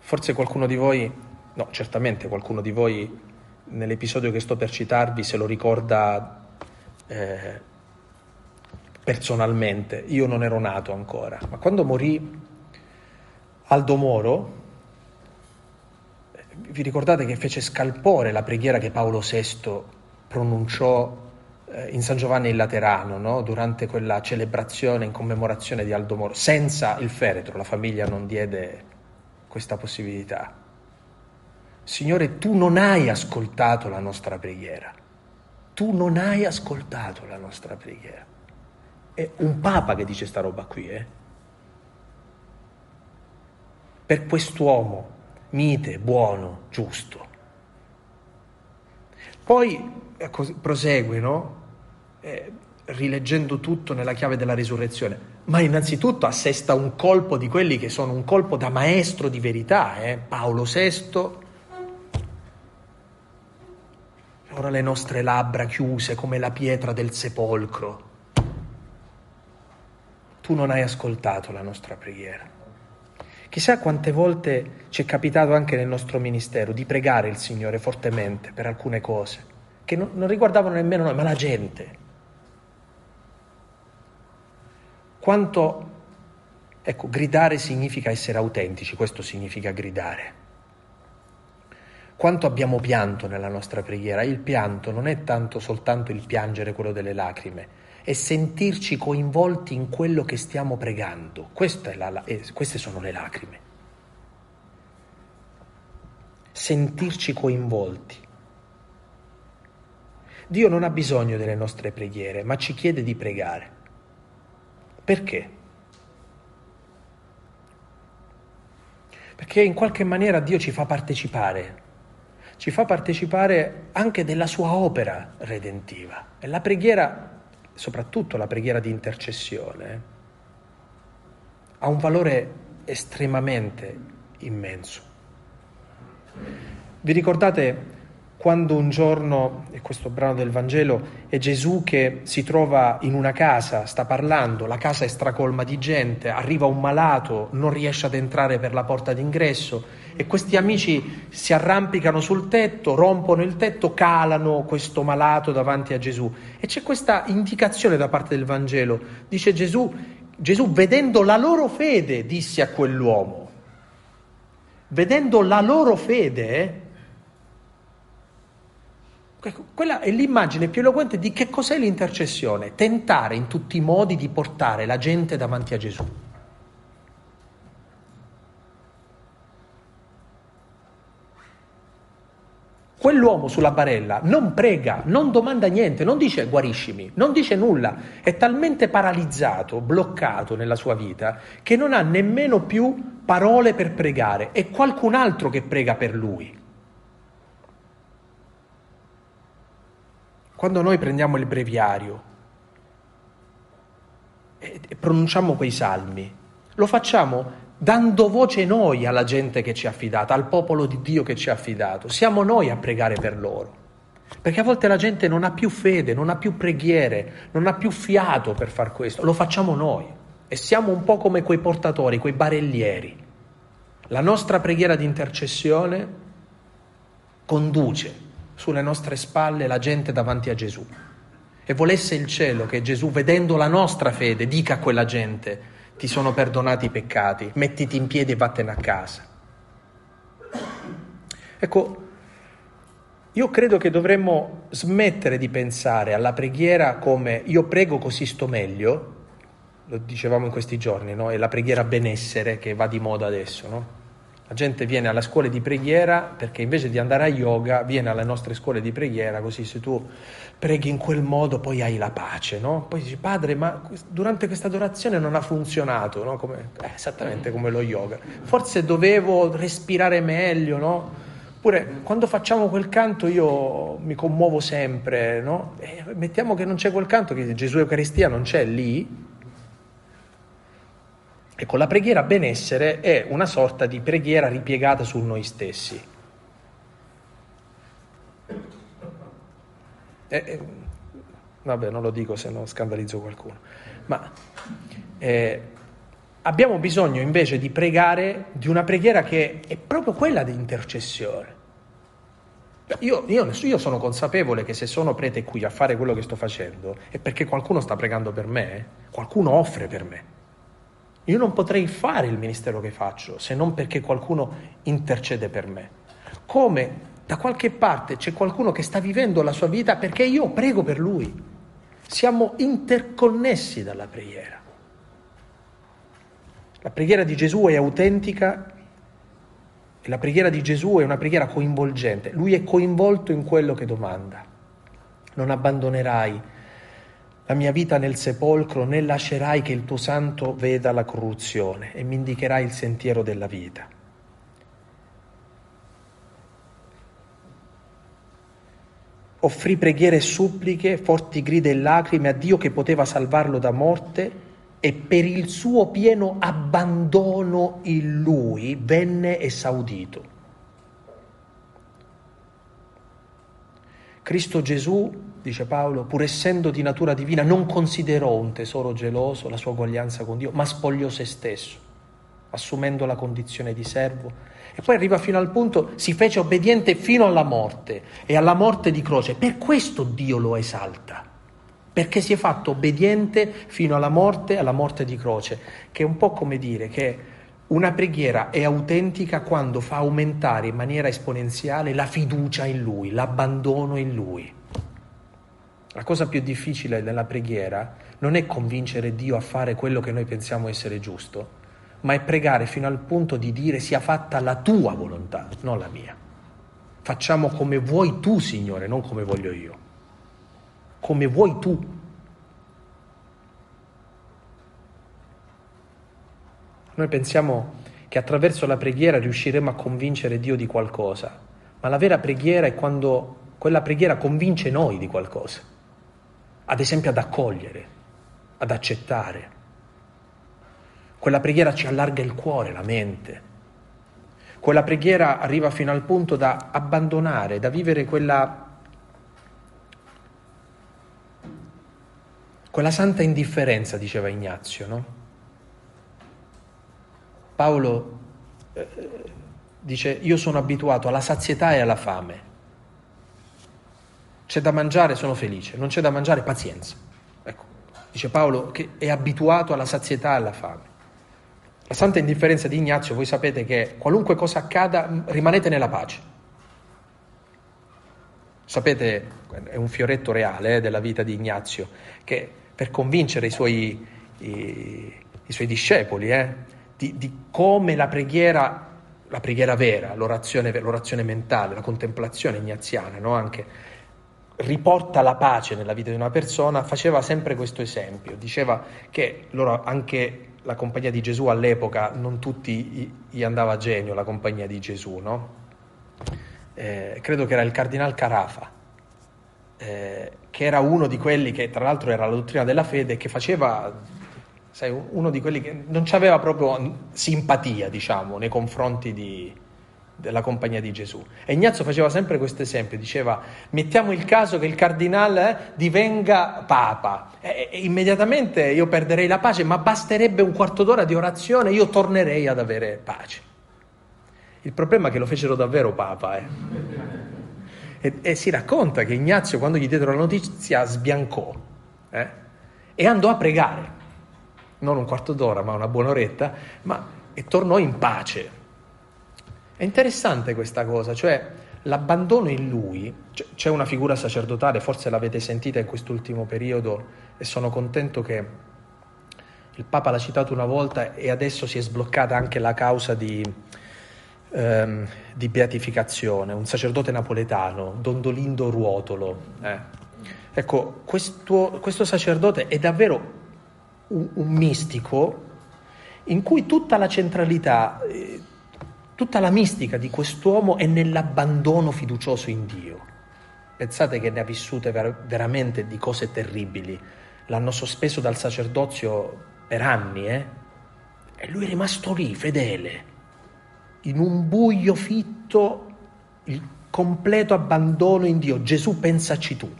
S1: Forse qualcuno di voi, no, certamente qualcuno di voi nell'episodio che sto per citarvi se lo ricorda eh, personalmente. Io non ero nato ancora, ma quando morì Aldo Moro, vi ricordate che fece scalpore la preghiera che Paolo VI pronunciò eh, in San Giovanni il Laterano, no? durante quella celebrazione in commemorazione di Aldo Moro, senza il feretro, la famiglia non diede questa possibilità. Signore, tu non hai ascoltato la nostra preghiera, tu non hai ascoltato la nostra preghiera. È un papa che dice sta roba qui, eh? Per quest'uomo mite, buono, giusto. Poi ecco, prosegue, no? eh, rileggendo tutto nella chiave della risurrezione, ma innanzitutto assesta un colpo di quelli che sono un colpo da maestro di verità, eh? Paolo VI. Ora le nostre labbra chiuse come la pietra del sepolcro. Tu non hai ascoltato la nostra preghiera. Chissà quante volte ci è capitato anche nel nostro ministero di pregare il Signore fortemente per alcune cose che non, non riguardavano nemmeno noi, ma la gente. Quanto, ecco, gridare significa essere autentici, questo significa gridare. Quanto abbiamo pianto nella nostra preghiera? Il pianto non è tanto soltanto il piangere quello delle lacrime, è sentirci coinvolti in quello che stiamo pregando. La, eh, queste sono le lacrime. Sentirci coinvolti. Dio non ha bisogno delle nostre preghiere, ma ci chiede di pregare. Perché? Perché in qualche maniera Dio ci fa partecipare, ci fa partecipare anche della sua opera redentiva. E la preghiera, soprattutto la preghiera di intercessione, ha un valore estremamente immenso. Vi ricordate quando un giorno, e questo brano del Vangelo, è Gesù che si trova in una casa, sta parlando, la casa è stracolma di gente, arriva un malato, non riesce ad entrare per la porta d'ingresso e questi amici si arrampicano sul tetto, rompono il tetto, calano questo malato davanti a Gesù. E c'è questa indicazione da parte del Vangelo, dice Gesù, Gesù vedendo la loro fede disse a quell'uomo, vedendo la loro fede, Ecco, quella è l'immagine più eloquente di che cos'è l'intercessione, tentare in tutti i modi di portare la gente davanti a Gesù. Quell'uomo sulla barella non prega, non domanda niente, non dice guariscimi, non dice nulla, è talmente paralizzato, bloccato nella sua vita che non ha nemmeno più parole per pregare, è qualcun altro che prega per lui. Quando noi prendiamo il breviario e pronunciamo quei salmi, lo facciamo dando voce noi alla gente che ci ha affidato, al popolo di Dio che ci ha affidato. Siamo noi a pregare per loro. Perché a volte la gente non ha più fede, non ha più preghiere, non ha più fiato per far questo. Lo facciamo noi. E siamo un po' come quei portatori, quei barellieri. La nostra preghiera di intercessione conduce sulle nostre spalle la gente davanti a Gesù. E volesse il cielo che Gesù, vedendo la nostra fede, dica a quella gente, ti sono perdonati i peccati, mettiti in piedi e vattene a casa. Ecco, io credo che dovremmo smettere di pensare alla preghiera come io prego così sto meglio, lo dicevamo in questi giorni, no? è la preghiera benessere che va di moda adesso, no? La gente viene alle scuole di preghiera perché invece di andare a yoga viene alle nostre scuole di preghiera, così se tu preghi in quel modo poi hai la pace, no? Poi dici, padre, ma durante questa adorazione non ha funzionato, no? Come, eh, esattamente come lo yoga. Forse dovevo respirare meglio, no? Oppure quando facciamo quel canto io mi commuovo sempre, no? E mettiamo che non c'è quel canto, che Gesù Eucaristia non c'è lì, Ecco, la preghiera benessere è una sorta di preghiera ripiegata su noi stessi. Eh, eh, vabbè, non lo dico se no scandalizzo qualcuno, ma eh, abbiamo bisogno invece di pregare di una preghiera che è proprio quella di intercessione. Io, io, io, sono consapevole che se sono prete qui a fare quello che sto facendo è perché qualcuno sta pregando per me, qualcuno offre per me. Io non potrei fare il ministero che faccio se non perché qualcuno intercede per me. Come da qualche parte c'è qualcuno che sta vivendo la sua vita perché io prego per lui. Siamo interconnessi dalla preghiera. La preghiera di Gesù è autentica e la preghiera di Gesù è una preghiera coinvolgente. Lui è coinvolto in quello che domanda. Non abbandonerai la mia vita nel sepolcro, né lascerai che il tuo santo veda la corruzione e mi indicherai il sentiero della vita. Offrì preghiere e suppliche, forti grida e lacrime a Dio che poteva salvarlo da morte e per il suo pieno abbandono in lui venne esaudito. Cristo Gesù dice Paolo, pur essendo di natura divina, non considerò un tesoro geloso la sua uguaglianza con Dio, ma spogliò se stesso, assumendo la condizione di servo. E poi arriva fino al punto, si fece obbediente fino alla morte e alla morte di croce. Per questo Dio lo esalta, perché si è fatto obbediente fino alla morte, alla morte di croce, che è un po' come dire che una preghiera è autentica quando fa aumentare in maniera esponenziale la fiducia in Lui, l'abbandono in Lui. La cosa più difficile nella preghiera non è convincere Dio a fare quello che noi pensiamo essere giusto, ma è pregare fino al punto di dire sia fatta la tua volontà, non la mia. Facciamo come vuoi tu, Signore, non come voglio io. Come vuoi tu. Noi pensiamo che attraverso la preghiera riusciremo a convincere Dio di qualcosa, ma la vera preghiera è quando quella preghiera convince noi di qualcosa, ad esempio ad accogliere, ad accettare. Quella preghiera ci allarga il cuore, la mente. Quella preghiera arriva fino al punto da abbandonare, da vivere quella Quella santa indifferenza, diceva Ignazio, no? Paolo eh, dice, io sono abituato alla sazietà e alla fame. C'è da mangiare, sono felice, non c'è da mangiare, pazienza. Ecco, dice Paolo che è abituato alla sazietà e alla fame. La santa indifferenza di Ignazio, voi sapete che qualunque cosa accada, rimanete nella pace. Sapete, è un fioretto reale eh, della vita di Ignazio, che per convincere i suoi, i, i suoi discepoli eh, di, di, come la preghiera, la preghiera vera, l'orazione, l'orazione mentale, la contemplazione ignaziana, no? anche riporta la pace nella vita di una persona, faceva sempre questo esempio. Diceva che loro, anche la compagnia di Gesù all'epoca, non tutti gli andava a genio la compagnia di Gesù, no? Eh, credo che era il cardinal Carafa, eh, che era uno di quelli che tra l'altro era la dottrina della fede, che faceva, sai, uno di quelli che non aveva proprio simpatia, diciamo, nei confronti di, della compagnia di Gesù. E Ignazio faceva sempre questo esempio, diceva mettiamo il caso che il cardinale eh, divenga papa e, e, immediatamente io perderei la pace, ma basterebbe un quarto d'ora di orazione io tornerei ad avere pace. Il problema è che lo fecero davvero papa. Eh. E, e, si racconta che Ignazio, quando gli diedero la notizia, sbiancò eh? e andò a pregare, non un quarto d'ora, ma una buona oretta, ma, e tornò in pace. È interessante questa cosa, cioè l'abbandono in lui, c'è una figura sacerdotale, forse l'avete sentita in quest'ultimo periodo e sono contento che il Papa l'ha citato una volta e adesso si è sbloccata anche la causa di ehm, di beatificazione, un sacerdote napoletano, Dondolindo Ruotolo. Eh. Ecco, questo, questo, sacerdote è davvero un, un, mistico in cui tutta la centralità, eh, tutta la mistica di quest'uomo è nell'abbandono fiducioso in Dio. Pensate che ne ha vissute ver- veramente di cose terribili. L'hanno sospeso dal sacerdozio per anni, eh? E lui è rimasto lì, fedele in un buio fitto il completo abbandono in Dio. Gesù pensaci tu.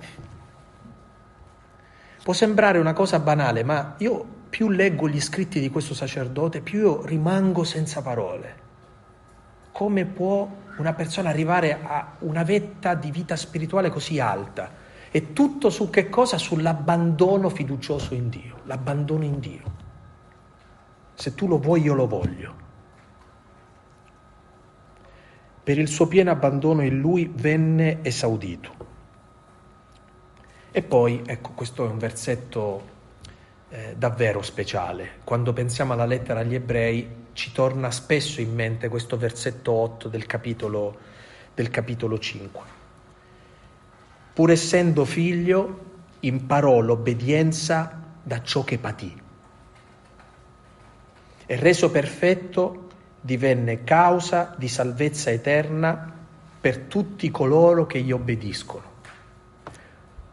S1: Può sembrare una cosa banale, ma io più leggo gli scritti di questo sacerdote, più io rimango senza parole. Come può una persona arrivare a una vetta di vita spirituale così alta? E tutto su che cosa? Sull'abbandono fiducioso in Dio, l'abbandono in Dio. Se tu lo vuoi, io lo voglio. Per il suo pieno abbandono in lui venne esaudito. E poi, ecco, questo è un versetto eh, davvero speciale. Quando pensiamo alla lettera agli ebrei ci torna spesso in mente questo versetto 8 del capitolo, del capitolo 5. Pur essendo figlio, imparò l'obbedienza da ciò che patì. E reso perfetto divenne causa di salvezza eterna per tutti coloro che gli obbediscono.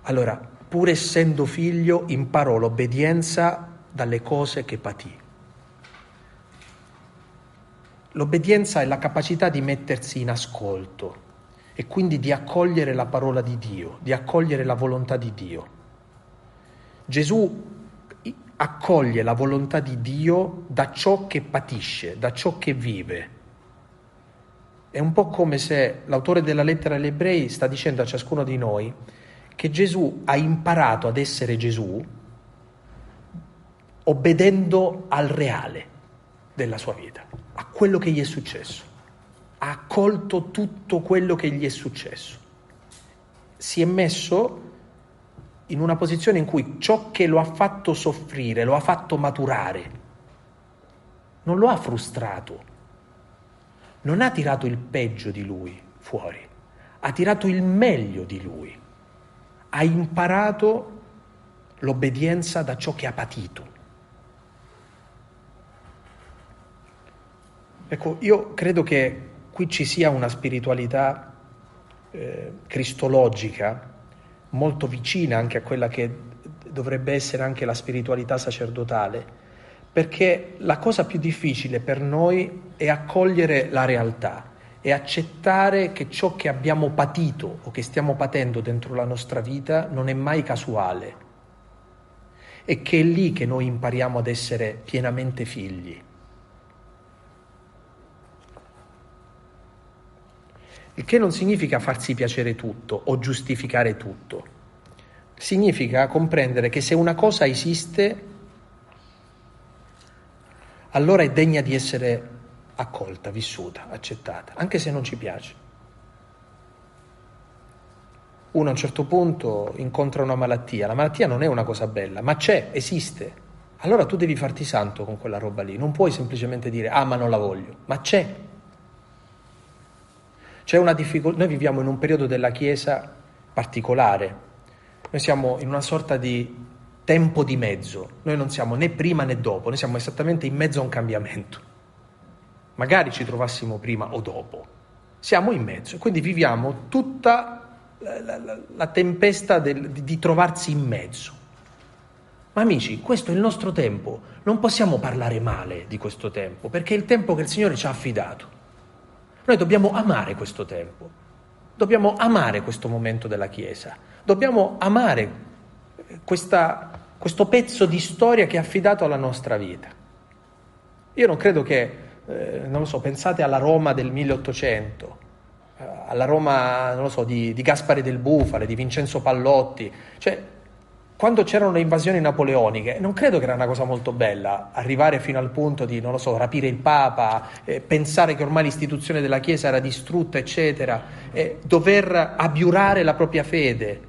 S1: Allora, pur essendo figlio, imparò l'obbedienza dalle cose che patì. L'obbedienza è la capacità di mettersi in ascolto e quindi di accogliere la parola di Dio, di accogliere la volontà di Dio. Gesù accoglie la volontà di Dio da ciò che patisce, da ciò che vive. È un po' come se l'autore della lettera agli ebrei sta dicendo a ciascuno di noi che Gesù ha imparato ad essere Gesù obbedendo al reale della sua vita, a quello che gli è successo. Ha accolto tutto quello che gli è successo. Si è messo in una posizione in cui ciò che lo ha fatto soffrire, lo ha fatto maturare, non lo ha frustrato, non ha tirato il peggio di lui fuori, ha tirato il meglio di lui, ha imparato l'obbedienza da ciò che ha patito. Ecco, io credo che qui ci sia una spiritualità eh, cristologica molto vicina anche a quella che dovrebbe essere anche la spiritualità sacerdotale, perché la cosa più difficile per noi è accogliere la realtà e accettare che ciò che abbiamo patito o che stiamo patendo dentro la nostra vita non è mai casuale e che è lì che noi impariamo ad essere pienamente figli. Il che non significa farsi piacere tutto o giustificare tutto. Significa comprendere che se una cosa esiste, allora è degna di essere accolta, vissuta, accettata, anche se non ci piace. Uno a un certo punto incontra una malattia, la malattia non è una cosa bella, ma c'è, esiste. Allora tu devi farti santo con quella roba lì, non puoi semplicemente dire ah ma non la voglio, ma c'è. C'è una difficoltà, noi viviamo in un periodo della Chiesa particolare, noi siamo in una sorta di tempo di mezzo, noi non siamo né prima né dopo, noi siamo esattamente in mezzo a un cambiamento. Magari ci trovassimo prima o dopo, siamo in mezzo e quindi viviamo tutta la, la, la tempesta del, di, di trovarsi in mezzo. Ma amici, questo è il nostro tempo, non possiamo parlare male di questo tempo, perché è il tempo che il Signore ci ha affidato. Noi dobbiamo amare questo tempo, dobbiamo amare questo momento della Chiesa, dobbiamo amare questa, questo pezzo di storia che è affidato alla nostra vita. Io non credo che, eh, non lo so, pensate alla Roma del 1800, eh, alla Roma, non lo so, di, di Gaspare del Bufale, di Vincenzo Pallotti, cioè quando c'erano le invasioni napoleoniche, non credo che era una cosa molto bella arrivare fino al punto di, non lo so, rapire il Papa, eh, pensare che ormai l'istituzione della Chiesa era distrutta, eccetera, eh, dover abiurare la propria fede.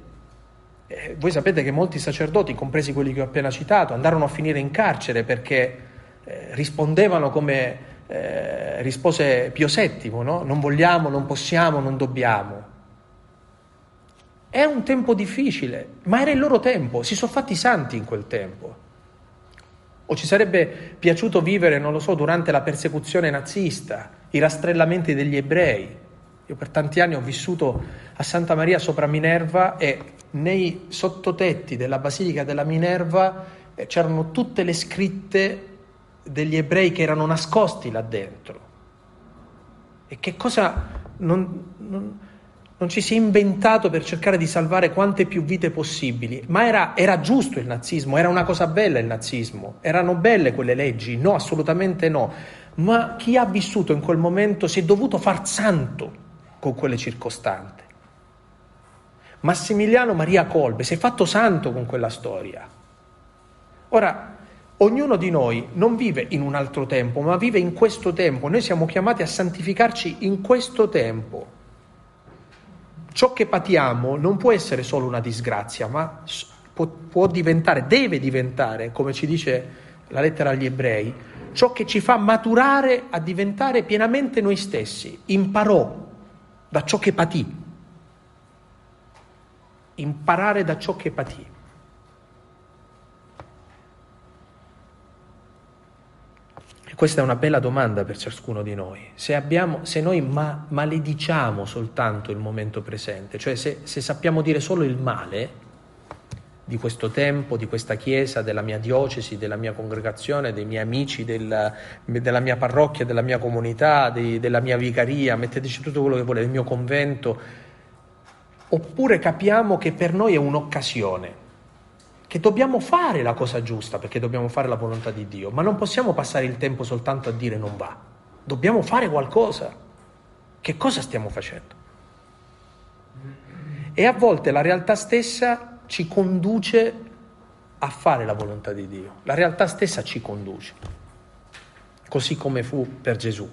S1: Eh, voi sapete che molti sacerdoti, compresi quelli che ho appena citato, andarono a finire in carcere perché eh, rispondevano come eh, rispose Pio VII, no? non vogliamo, non possiamo, non dobbiamo. È un tempo difficile, ma era il loro tempo, si sono fatti santi in quel tempo. O ci sarebbe piaciuto vivere, non lo so, durante la persecuzione nazista, i rastrellamenti degli ebrei. Io per tanti anni ho vissuto a Santa Maria sopra Minerva e nei sottotetti della Basilica della Minerva eh, c'erano tutte le scritte degli ebrei che erano nascosti là dentro. E che cosa non, non non ci si è inventato per cercare di salvare quante più vite possibili, ma era, era, giusto il nazismo, era una cosa bella il nazismo, erano belle quelle leggi, no, assolutamente no, ma chi ha vissuto in quel momento si è dovuto far santo con quelle circostanze. Massimiliano Maria Colbe si è fatto santo con quella storia. Ora, ognuno di noi non vive in un altro tempo, ma vive in questo tempo, noi siamo chiamati a santificarci in questo tempo ciò che patiamo non può essere solo una disgrazia, ma può, può diventare, deve diventare, come ci dice la lettera agli ebrei, ciò che ci fa maturare a diventare pienamente noi stessi. Imparò da ciò che patì. Imparare da ciò che patì. Questa è una bella domanda per ciascuno di noi. Se, abbiamo, se noi ma, malediciamo soltanto il momento presente, cioè se, se sappiamo dire solo il male di questo tempo, di questa chiesa, della mia diocesi, della mia congregazione, dei miei amici, del, della mia parrocchia, della mia comunità, di, della mia vicaria, metteteci tutto quello che volete, del mio convento, oppure capiamo che per noi è un'occasione che dobbiamo fare la cosa giusta perché dobbiamo fare la volontà di Dio, ma non possiamo passare il tempo soltanto a dire non va. Dobbiamo fare qualcosa. Che cosa stiamo facendo? E a volte la realtà stessa ci conduce a fare la volontà di Dio. La realtà stessa ci conduce, così come fu per Gesù.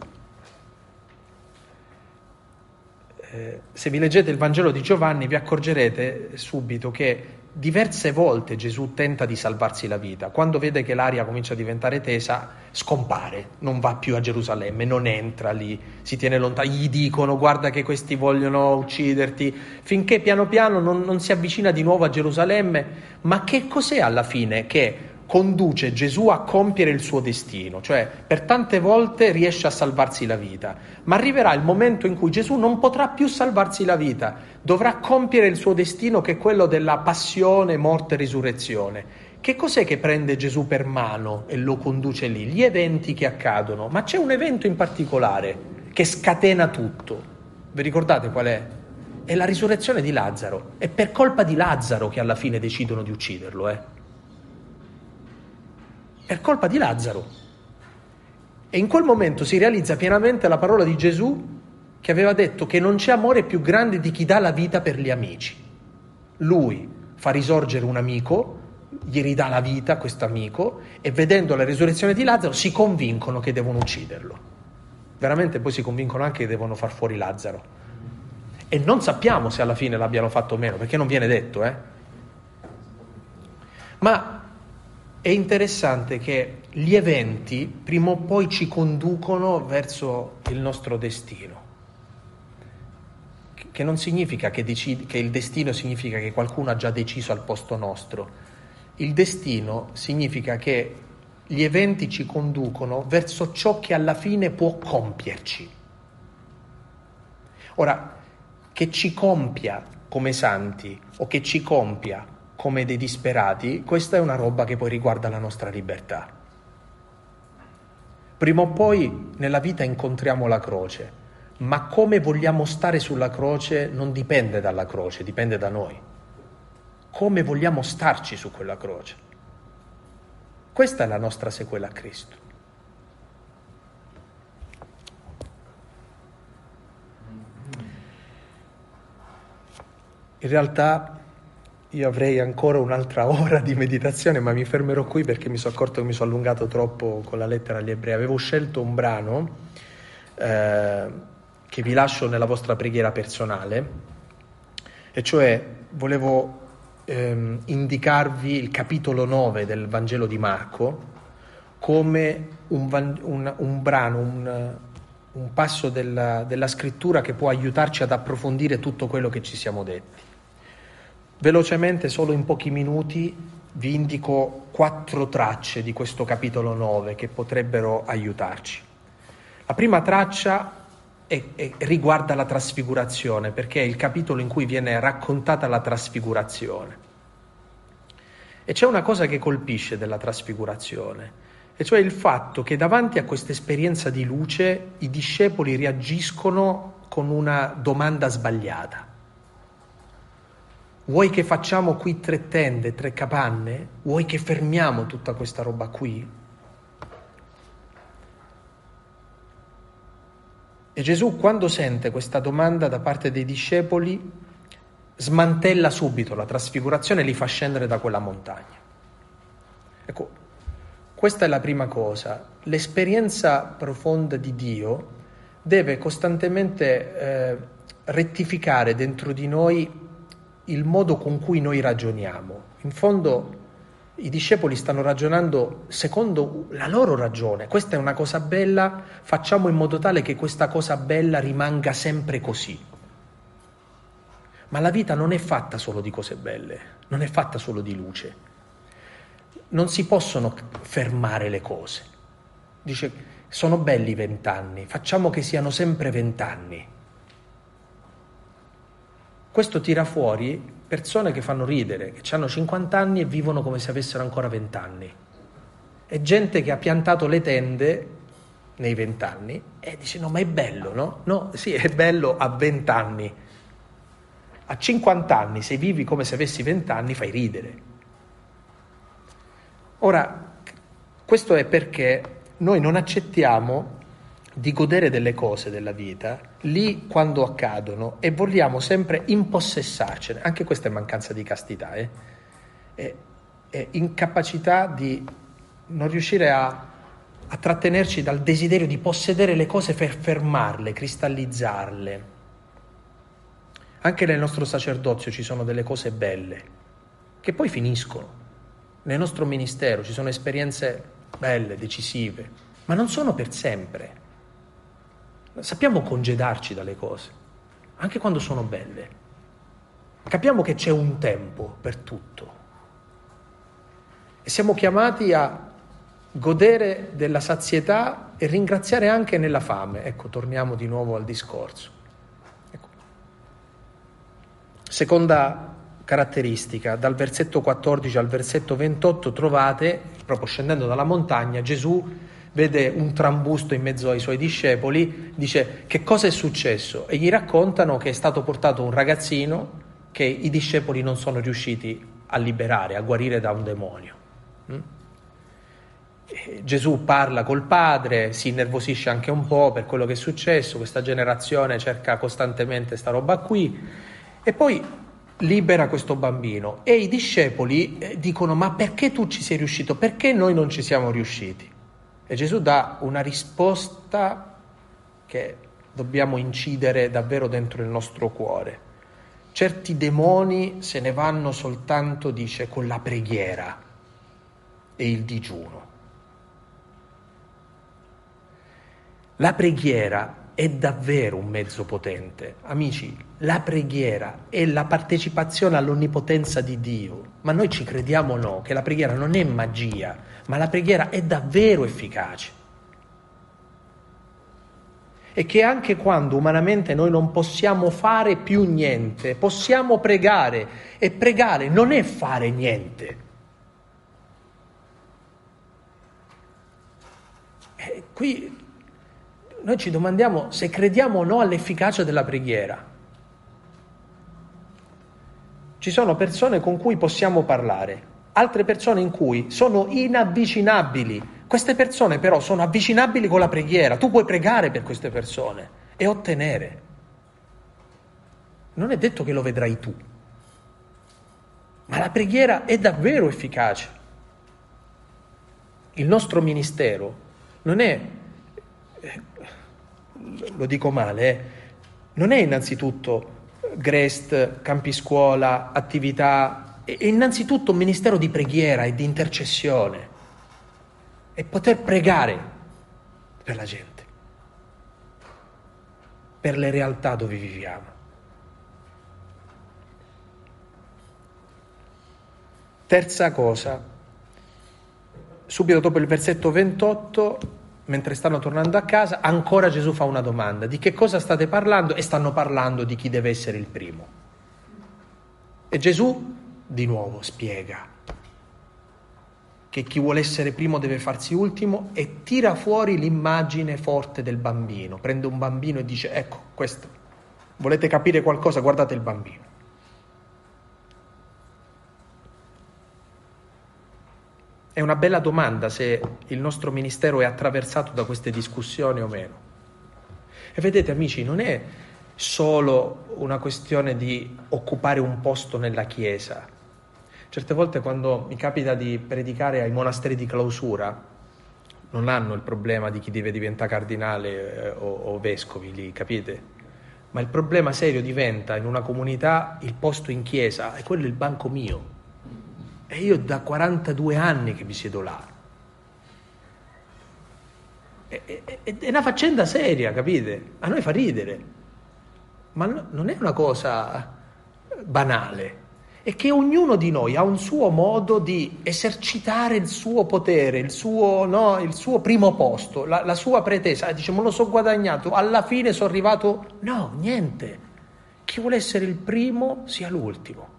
S1: Eh, se vi leggete il Vangelo di Giovanni vi accorgerete subito che diverse volte Gesù tenta di salvarsi la vita. Quando vede che l'aria comincia a diventare tesa, scompare, non va più a Gerusalemme, non entra lì, si tiene lontano. Gli dicono guarda che questi vogliono ucciderti, finché piano piano non, non si avvicina di nuovo a Gerusalemme. Ma che cos'è alla fine? Che conduce Gesù a compiere il suo destino, cioè per tante volte riesce a salvarsi la vita, ma arriverà il momento in cui Gesù non potrà più salvarsi la vita, dovrà compiere il suo destino che è quello della passione, morte e risurrezione. Che cos'è che prende Gesù per mano e lo conduce lì? Gli eventi che accadono, ma c'è un evento in particolare che scatena tutto. Vi ricordate qual è? È la risurrezione di Lazzaro. È per colpa di Lazzaro che alla fine decidono di ucciderlo, eh? Per colpa di Lazzaro. E in quel momento si realizza pienamente la parola di Gesù che aveva detto che non c'è amore più grande di chi dà la vita per gli amici. Lui fa risorgere un amico, gli ridà la vita a questo amico e vedendo la risurrezione di Lazzaro si convincono che devono ucciderlo. Veramente poi si convincono anche che devono far fuori Lazzaro. E non sappiamo se alla fine l'abbiano fatto o meno, perché non viene detto, eh. Ma è interessante che gli eventi prima o poi ci conducono verso il nostro destino. Che non significa che, decid- che il destino significa che qualcuno ha già deciso al posto nostro. Il destino significa che gli eventi ci conducono verso ciò che alla fine può compierci. Ora, che ci compia come santi o che ci compia come dei disperati, questa è una roba che poi riguarda la nostra libertà. Prima o poi nella vita incontriamo la croce, ma come vogliamo stare sulla croce non dipende dalla croce, dipende da noi. Come vogliamo starci su quella croce. Questa è la nostra sequela a Cristo. In realtà io avrei ancora un'altra ora di meditazione, ma mi fermerò qui perché mi sono accorto che mi sono allungato troppo con la lettera agli ebrei. Avevo scelto un brano eh, che vi lascio nella vostra preghiera personale, e cioè volevo ehm, indicarvi il capitolo 9 del Vangelo di Marco come un, un, un brano, un, un passo della, della scrittura che può aiutarci ad approfondire tutto quello che ci siamo detti. Velocemente, solo in pochi minuti, vi indico quattro tracce di questo capitolo 9 che potrebbero aiutarci. La prima traccia è, è, riguarda la trasfigurazione, perché è il capitolo in cui viene raccontata la trasfigurazione. E c'è una cosa che colpisce della trasfigurazione, e cioè il fatto che davanti a questa esperienza di luce i discepoli reagiscono con una domanda sbagliata. Vuoi che facciamo qui tre tende, tre capanne? Vuoi che fermiamo tutta questa roba qui? E Gesù quando sente questa domanda da parte dei discepoli smantella subito la trasfigurazione e li fa scendere da quella montagna. Ecco, questa è la prima cosa. L'esperienza profonda di Dio deve costantemente eh, rettificare dentro di noi il modo con cui noi ragioniamo. In fondo i discepoli stanno ragionando secondo la loro ragione. Questa è una cosa bella, facciamo in modo tale che questa cosa bella rimanga sempre così. Ma la vita non è fatta solo di cose belle, non è fatta solo di luce. Non si possono fermare le cose. Dice, sono belli vent'anni, facciamo che siano sempre vent'anni. Questo tira fuori persone che fanno ridere, che hanno 50 anni e vivono come se avessero ancora 20 anni. È gente che ha piantato le tende nei 20 anni e dice no ma è bello, no? No, sì, è bello a 20 anni. A 50 anni, se vivi come se avessi 20 anni, fai ridere. Ora, questo è perché noi non accettiamo di godere delle cose della vita lì quando accadono e vogliamo sempre impossessarcene. Anche questa è mancanza di castità, eh? è, è incapacità di non riuscire a, a trattenerci dal desiderio di possedere le cose per fermarle, cristallizzarle. Anche nel nostro sacerdozio ci sono delle cose belle che poi finiscono. Nel nostro ministero ci sono esperienze belle, decisive, ma non sono per sempre Sappiamo congedarci dalle cose, anche quando sono belle. Capiamo che c'è un tempo per tutto. E siamo chiamati a godere della sazietà e ringraziare anche nella fame. Ecco, torniamo di nuovo al discorso. Ecco. Seconda caratteristica, dal versetto 14 al versetto 28 trovate, proprio scendendo dalla montagna, Gesù vede un trambusto in mezzo ai suoi discepoli, dice che cosa è successo e gli raccontano che è stato portato un ragazzino che i discepoli non sono riusciti a liberare, a guarire da un demonio. Mm? Gesù parla col padre, si innervosisce anche un po' per quello che è successo, questa generazione cerca costantemente sta roba qui e poi libera questo bambino e i discepoli eh, dicono ma perché tu ci sei riuscito? Perché noi non ci siamo riusciti? E Gesù dà una risposta che dobbiamo incidere davvero dentro il nostro cuore. Certi demoni se ne vanno soltanto, dice, con la preghiera e il digiuno. La preghiera è davvero un mezzo potente. Amici, la preghiera è la partecipazione all'onnipotenza di Dio, ma noi ci crediamo o no che la preghiera non è magia, ma la preghiera è davvero efficace. E che anche quando umanamente noi non possiamo fare più niente, possiamo pregare e pregare non è fare niente. E qui noi ci domandiamo se crediamo o no all'efficacia della preghiera. Ci sono persone con cui possiamo parlare, altre persone in cui sono inavvicinabili. Queste persone però sono avvicinabili con la preghiera. Tu puoi pregare per queste persone e ottenere. Non è detto che lo vedrai tu, ma la preghiera è davvero efficace. Il nostro ministero non è lo dico male, eh, non è innanzitutto Grest, campi scuola, attività, è innanzitutto un ministero di preghiera e di intercessione. E poter pregare per la gente, per le realtà dove viviamo. Terza cosa, subito dopo il versetto 28 mentre stanno tornando a casa, ancora Gesù fa una domanda, di che cosa state parlando? E stanno parlando di chi deve essere il primo. E Gesù di nuovo spiega che chi vuole essere primo deve farsi ultimo e tira fuori l'immagine forte del bambino, prende un bambino e dice ecco questo, volete capire qualcosa? Guardate il bambino. È una bella domanda se il nostro ministero è attraversato da queste discussioni o meno. E vedete amici, non è solo una questione di occupare un posto nella Chiesa. Certe volte quando mi capita di predicare ai monasteri di clausura, non hanno il problema di chi deve diventare cardinale eh, o, o vescovi lì, capite? Ma il problema serio diventa in una comunità il posto in chiesa, e quello è il banco mio. E io da 42 anni che mi siedo là. È, è, è una faccenda seria, capite? A noi fa ridere, ma no, non è una cosa banale. È che ognuno di noi ha un suo modo di esercitare il suo potere, il suo, no, il suo primo posto, la, la sua pretesa. Dice, me lo so guadagnato, alla fine sono arrivato... No, niente. Chi vuole essere il primo sia l'ultimo.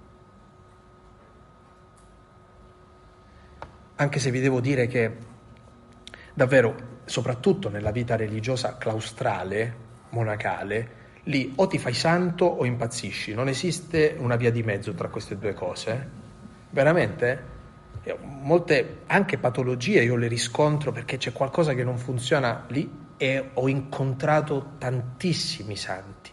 S1: anche se vi devo dire che davvero, soprattutto nella vita religiosa claustrale, monacale, lì o ti fai santo o impazzisci, non esiste una via di mezzo tra queste due cose. Veramente? Eh, molte anche patologie io le riscontro perché c'è qualcosa che non funziona lì e ho incontrato tantissimi santi,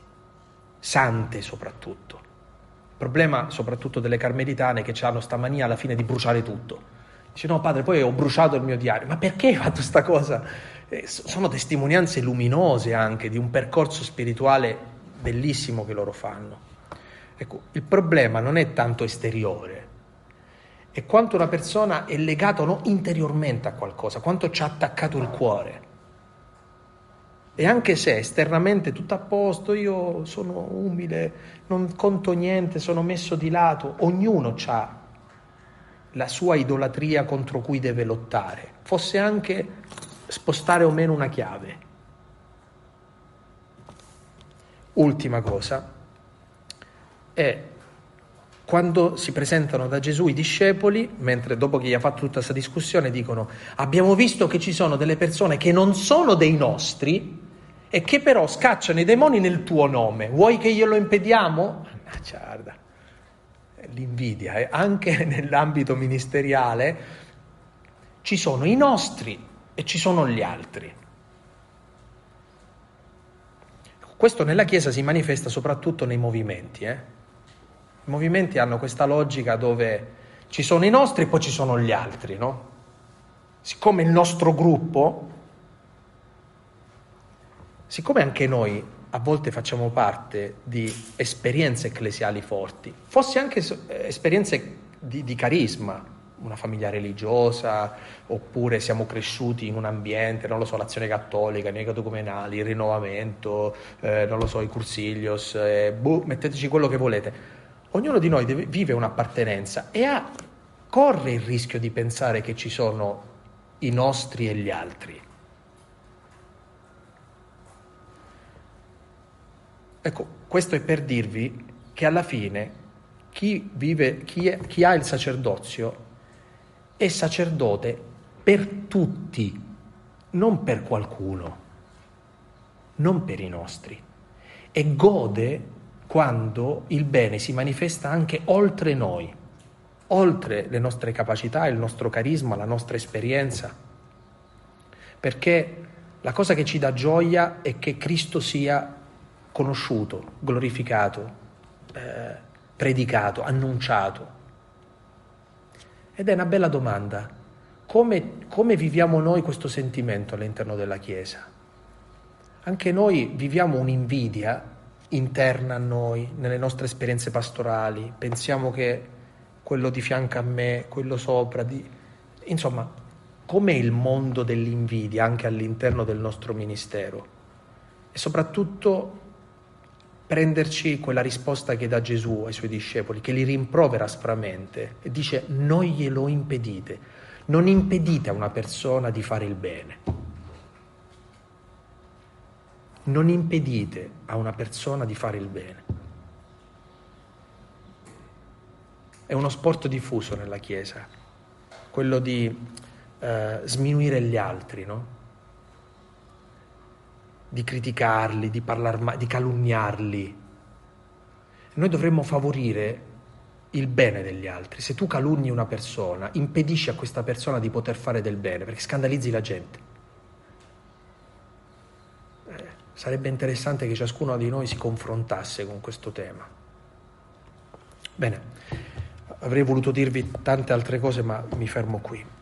S1: sante soprattutto. Il problema soprattutto delle carmelitane che hanno sta mania alla fine di bruciare tutto Dice no padre, poi ho bruciato il mio diario. Ma perché hai fatto questa cosa? Eh, sono testimonianze luminose anche di un percorso spirituale bellissimo che loro fanno. Ecco, il problema non è tanto esteriore, è quanto una persona è legata no interiormente a qualcosa, quanto ci ha attaccato il cuore. E anche se esternamente tutto a posto, io sono umile, non conto niente, sono messo di lato, ognuno ha la sua idolatria contro cui deve lottare, fosse anche spostare o meno una chiave. Ultima cosa è quando si presentano da Gesù i discepoli, mentre dopo che gli ha fatto tutta questa discussione dicono abbiamo visto che ci sono delle persone che non sono dei nostri e che però scacciano i demoni nel tuo nome, vuoi che glielo impediamo? Mannaggia, l'invidia, eh? anche nell'ambito ministeriale ci sono i nostri e ci sono gli altri. Questo nella Chiesa si manifesta soprattutto nei movimenti, eh? I movimenti hanno questa logica dove ci sono i nostri e poi ci sono gli altri, no? Siccome il nostro gruppo, siccome anche noi a volte facciamo parte di esperienze ecclesiali forti, fosse anche esperienze di, di carisma, una famiglia religiosa, oppure siamo cresciuti in un ambiente, non lo so, l'azione cattolica, i neocatecumenali, il rinnovamento, eh, non lo so, i cursiglios, eh, boh, metteteci quello che volete ognuno di noi deve, vive un'appartenenza e ha, corre il rischio di pensare che ci sono i nostri e gli altri. Ecco, questo è per dirvi che alla fine chi, vive, chi, è, chi ha il sacerdozio è sacerdote per tutti, non per qualcuno, non per i nostri, e gode quando il bene si manifesta anche oltre noi, oltre le nostre capacità, il nostro carisma, la nostra esperienza. Perché la cosa che ci dà gioia è che Cristo sia conosciuto, glorificato, eh, predicato, annunciato. Ed è una bella domanda. Come, come viviamo noi questo sentimento all'interno della Chiesa? Anche noi viviamo un'invidia interna a noi, nelle nostre esperienze pastorali, pensiamo che quello di fianco a me, quello sopra, di... insomma, com'è il mondo dell'invidia anche all'interno del nostro ministero? E soprattutto prenderci quella risposta che dà Gesù ai suoi discepoli, che li rimprovera aspramente e dice non glielo impedite, non impedite a una persona di fare il bene non impedite a una persona di fare il bene. È uno sport diffuso nella Chiesa, quello di eh, sminuire gli altri, no? Di criticarli, di, parlar, di calunniarli. Noi dovremmo favorire il bene degli altri. Se tu calunni una persona, impedisci a questa persona di poter fare del bene, perché scandalizzi la gente. Sarebbe interessante che ciascuno di noi si confrontasse con questo tema. Bene, avrei voluto dirvi tante altre cose, ma mi fermo qui.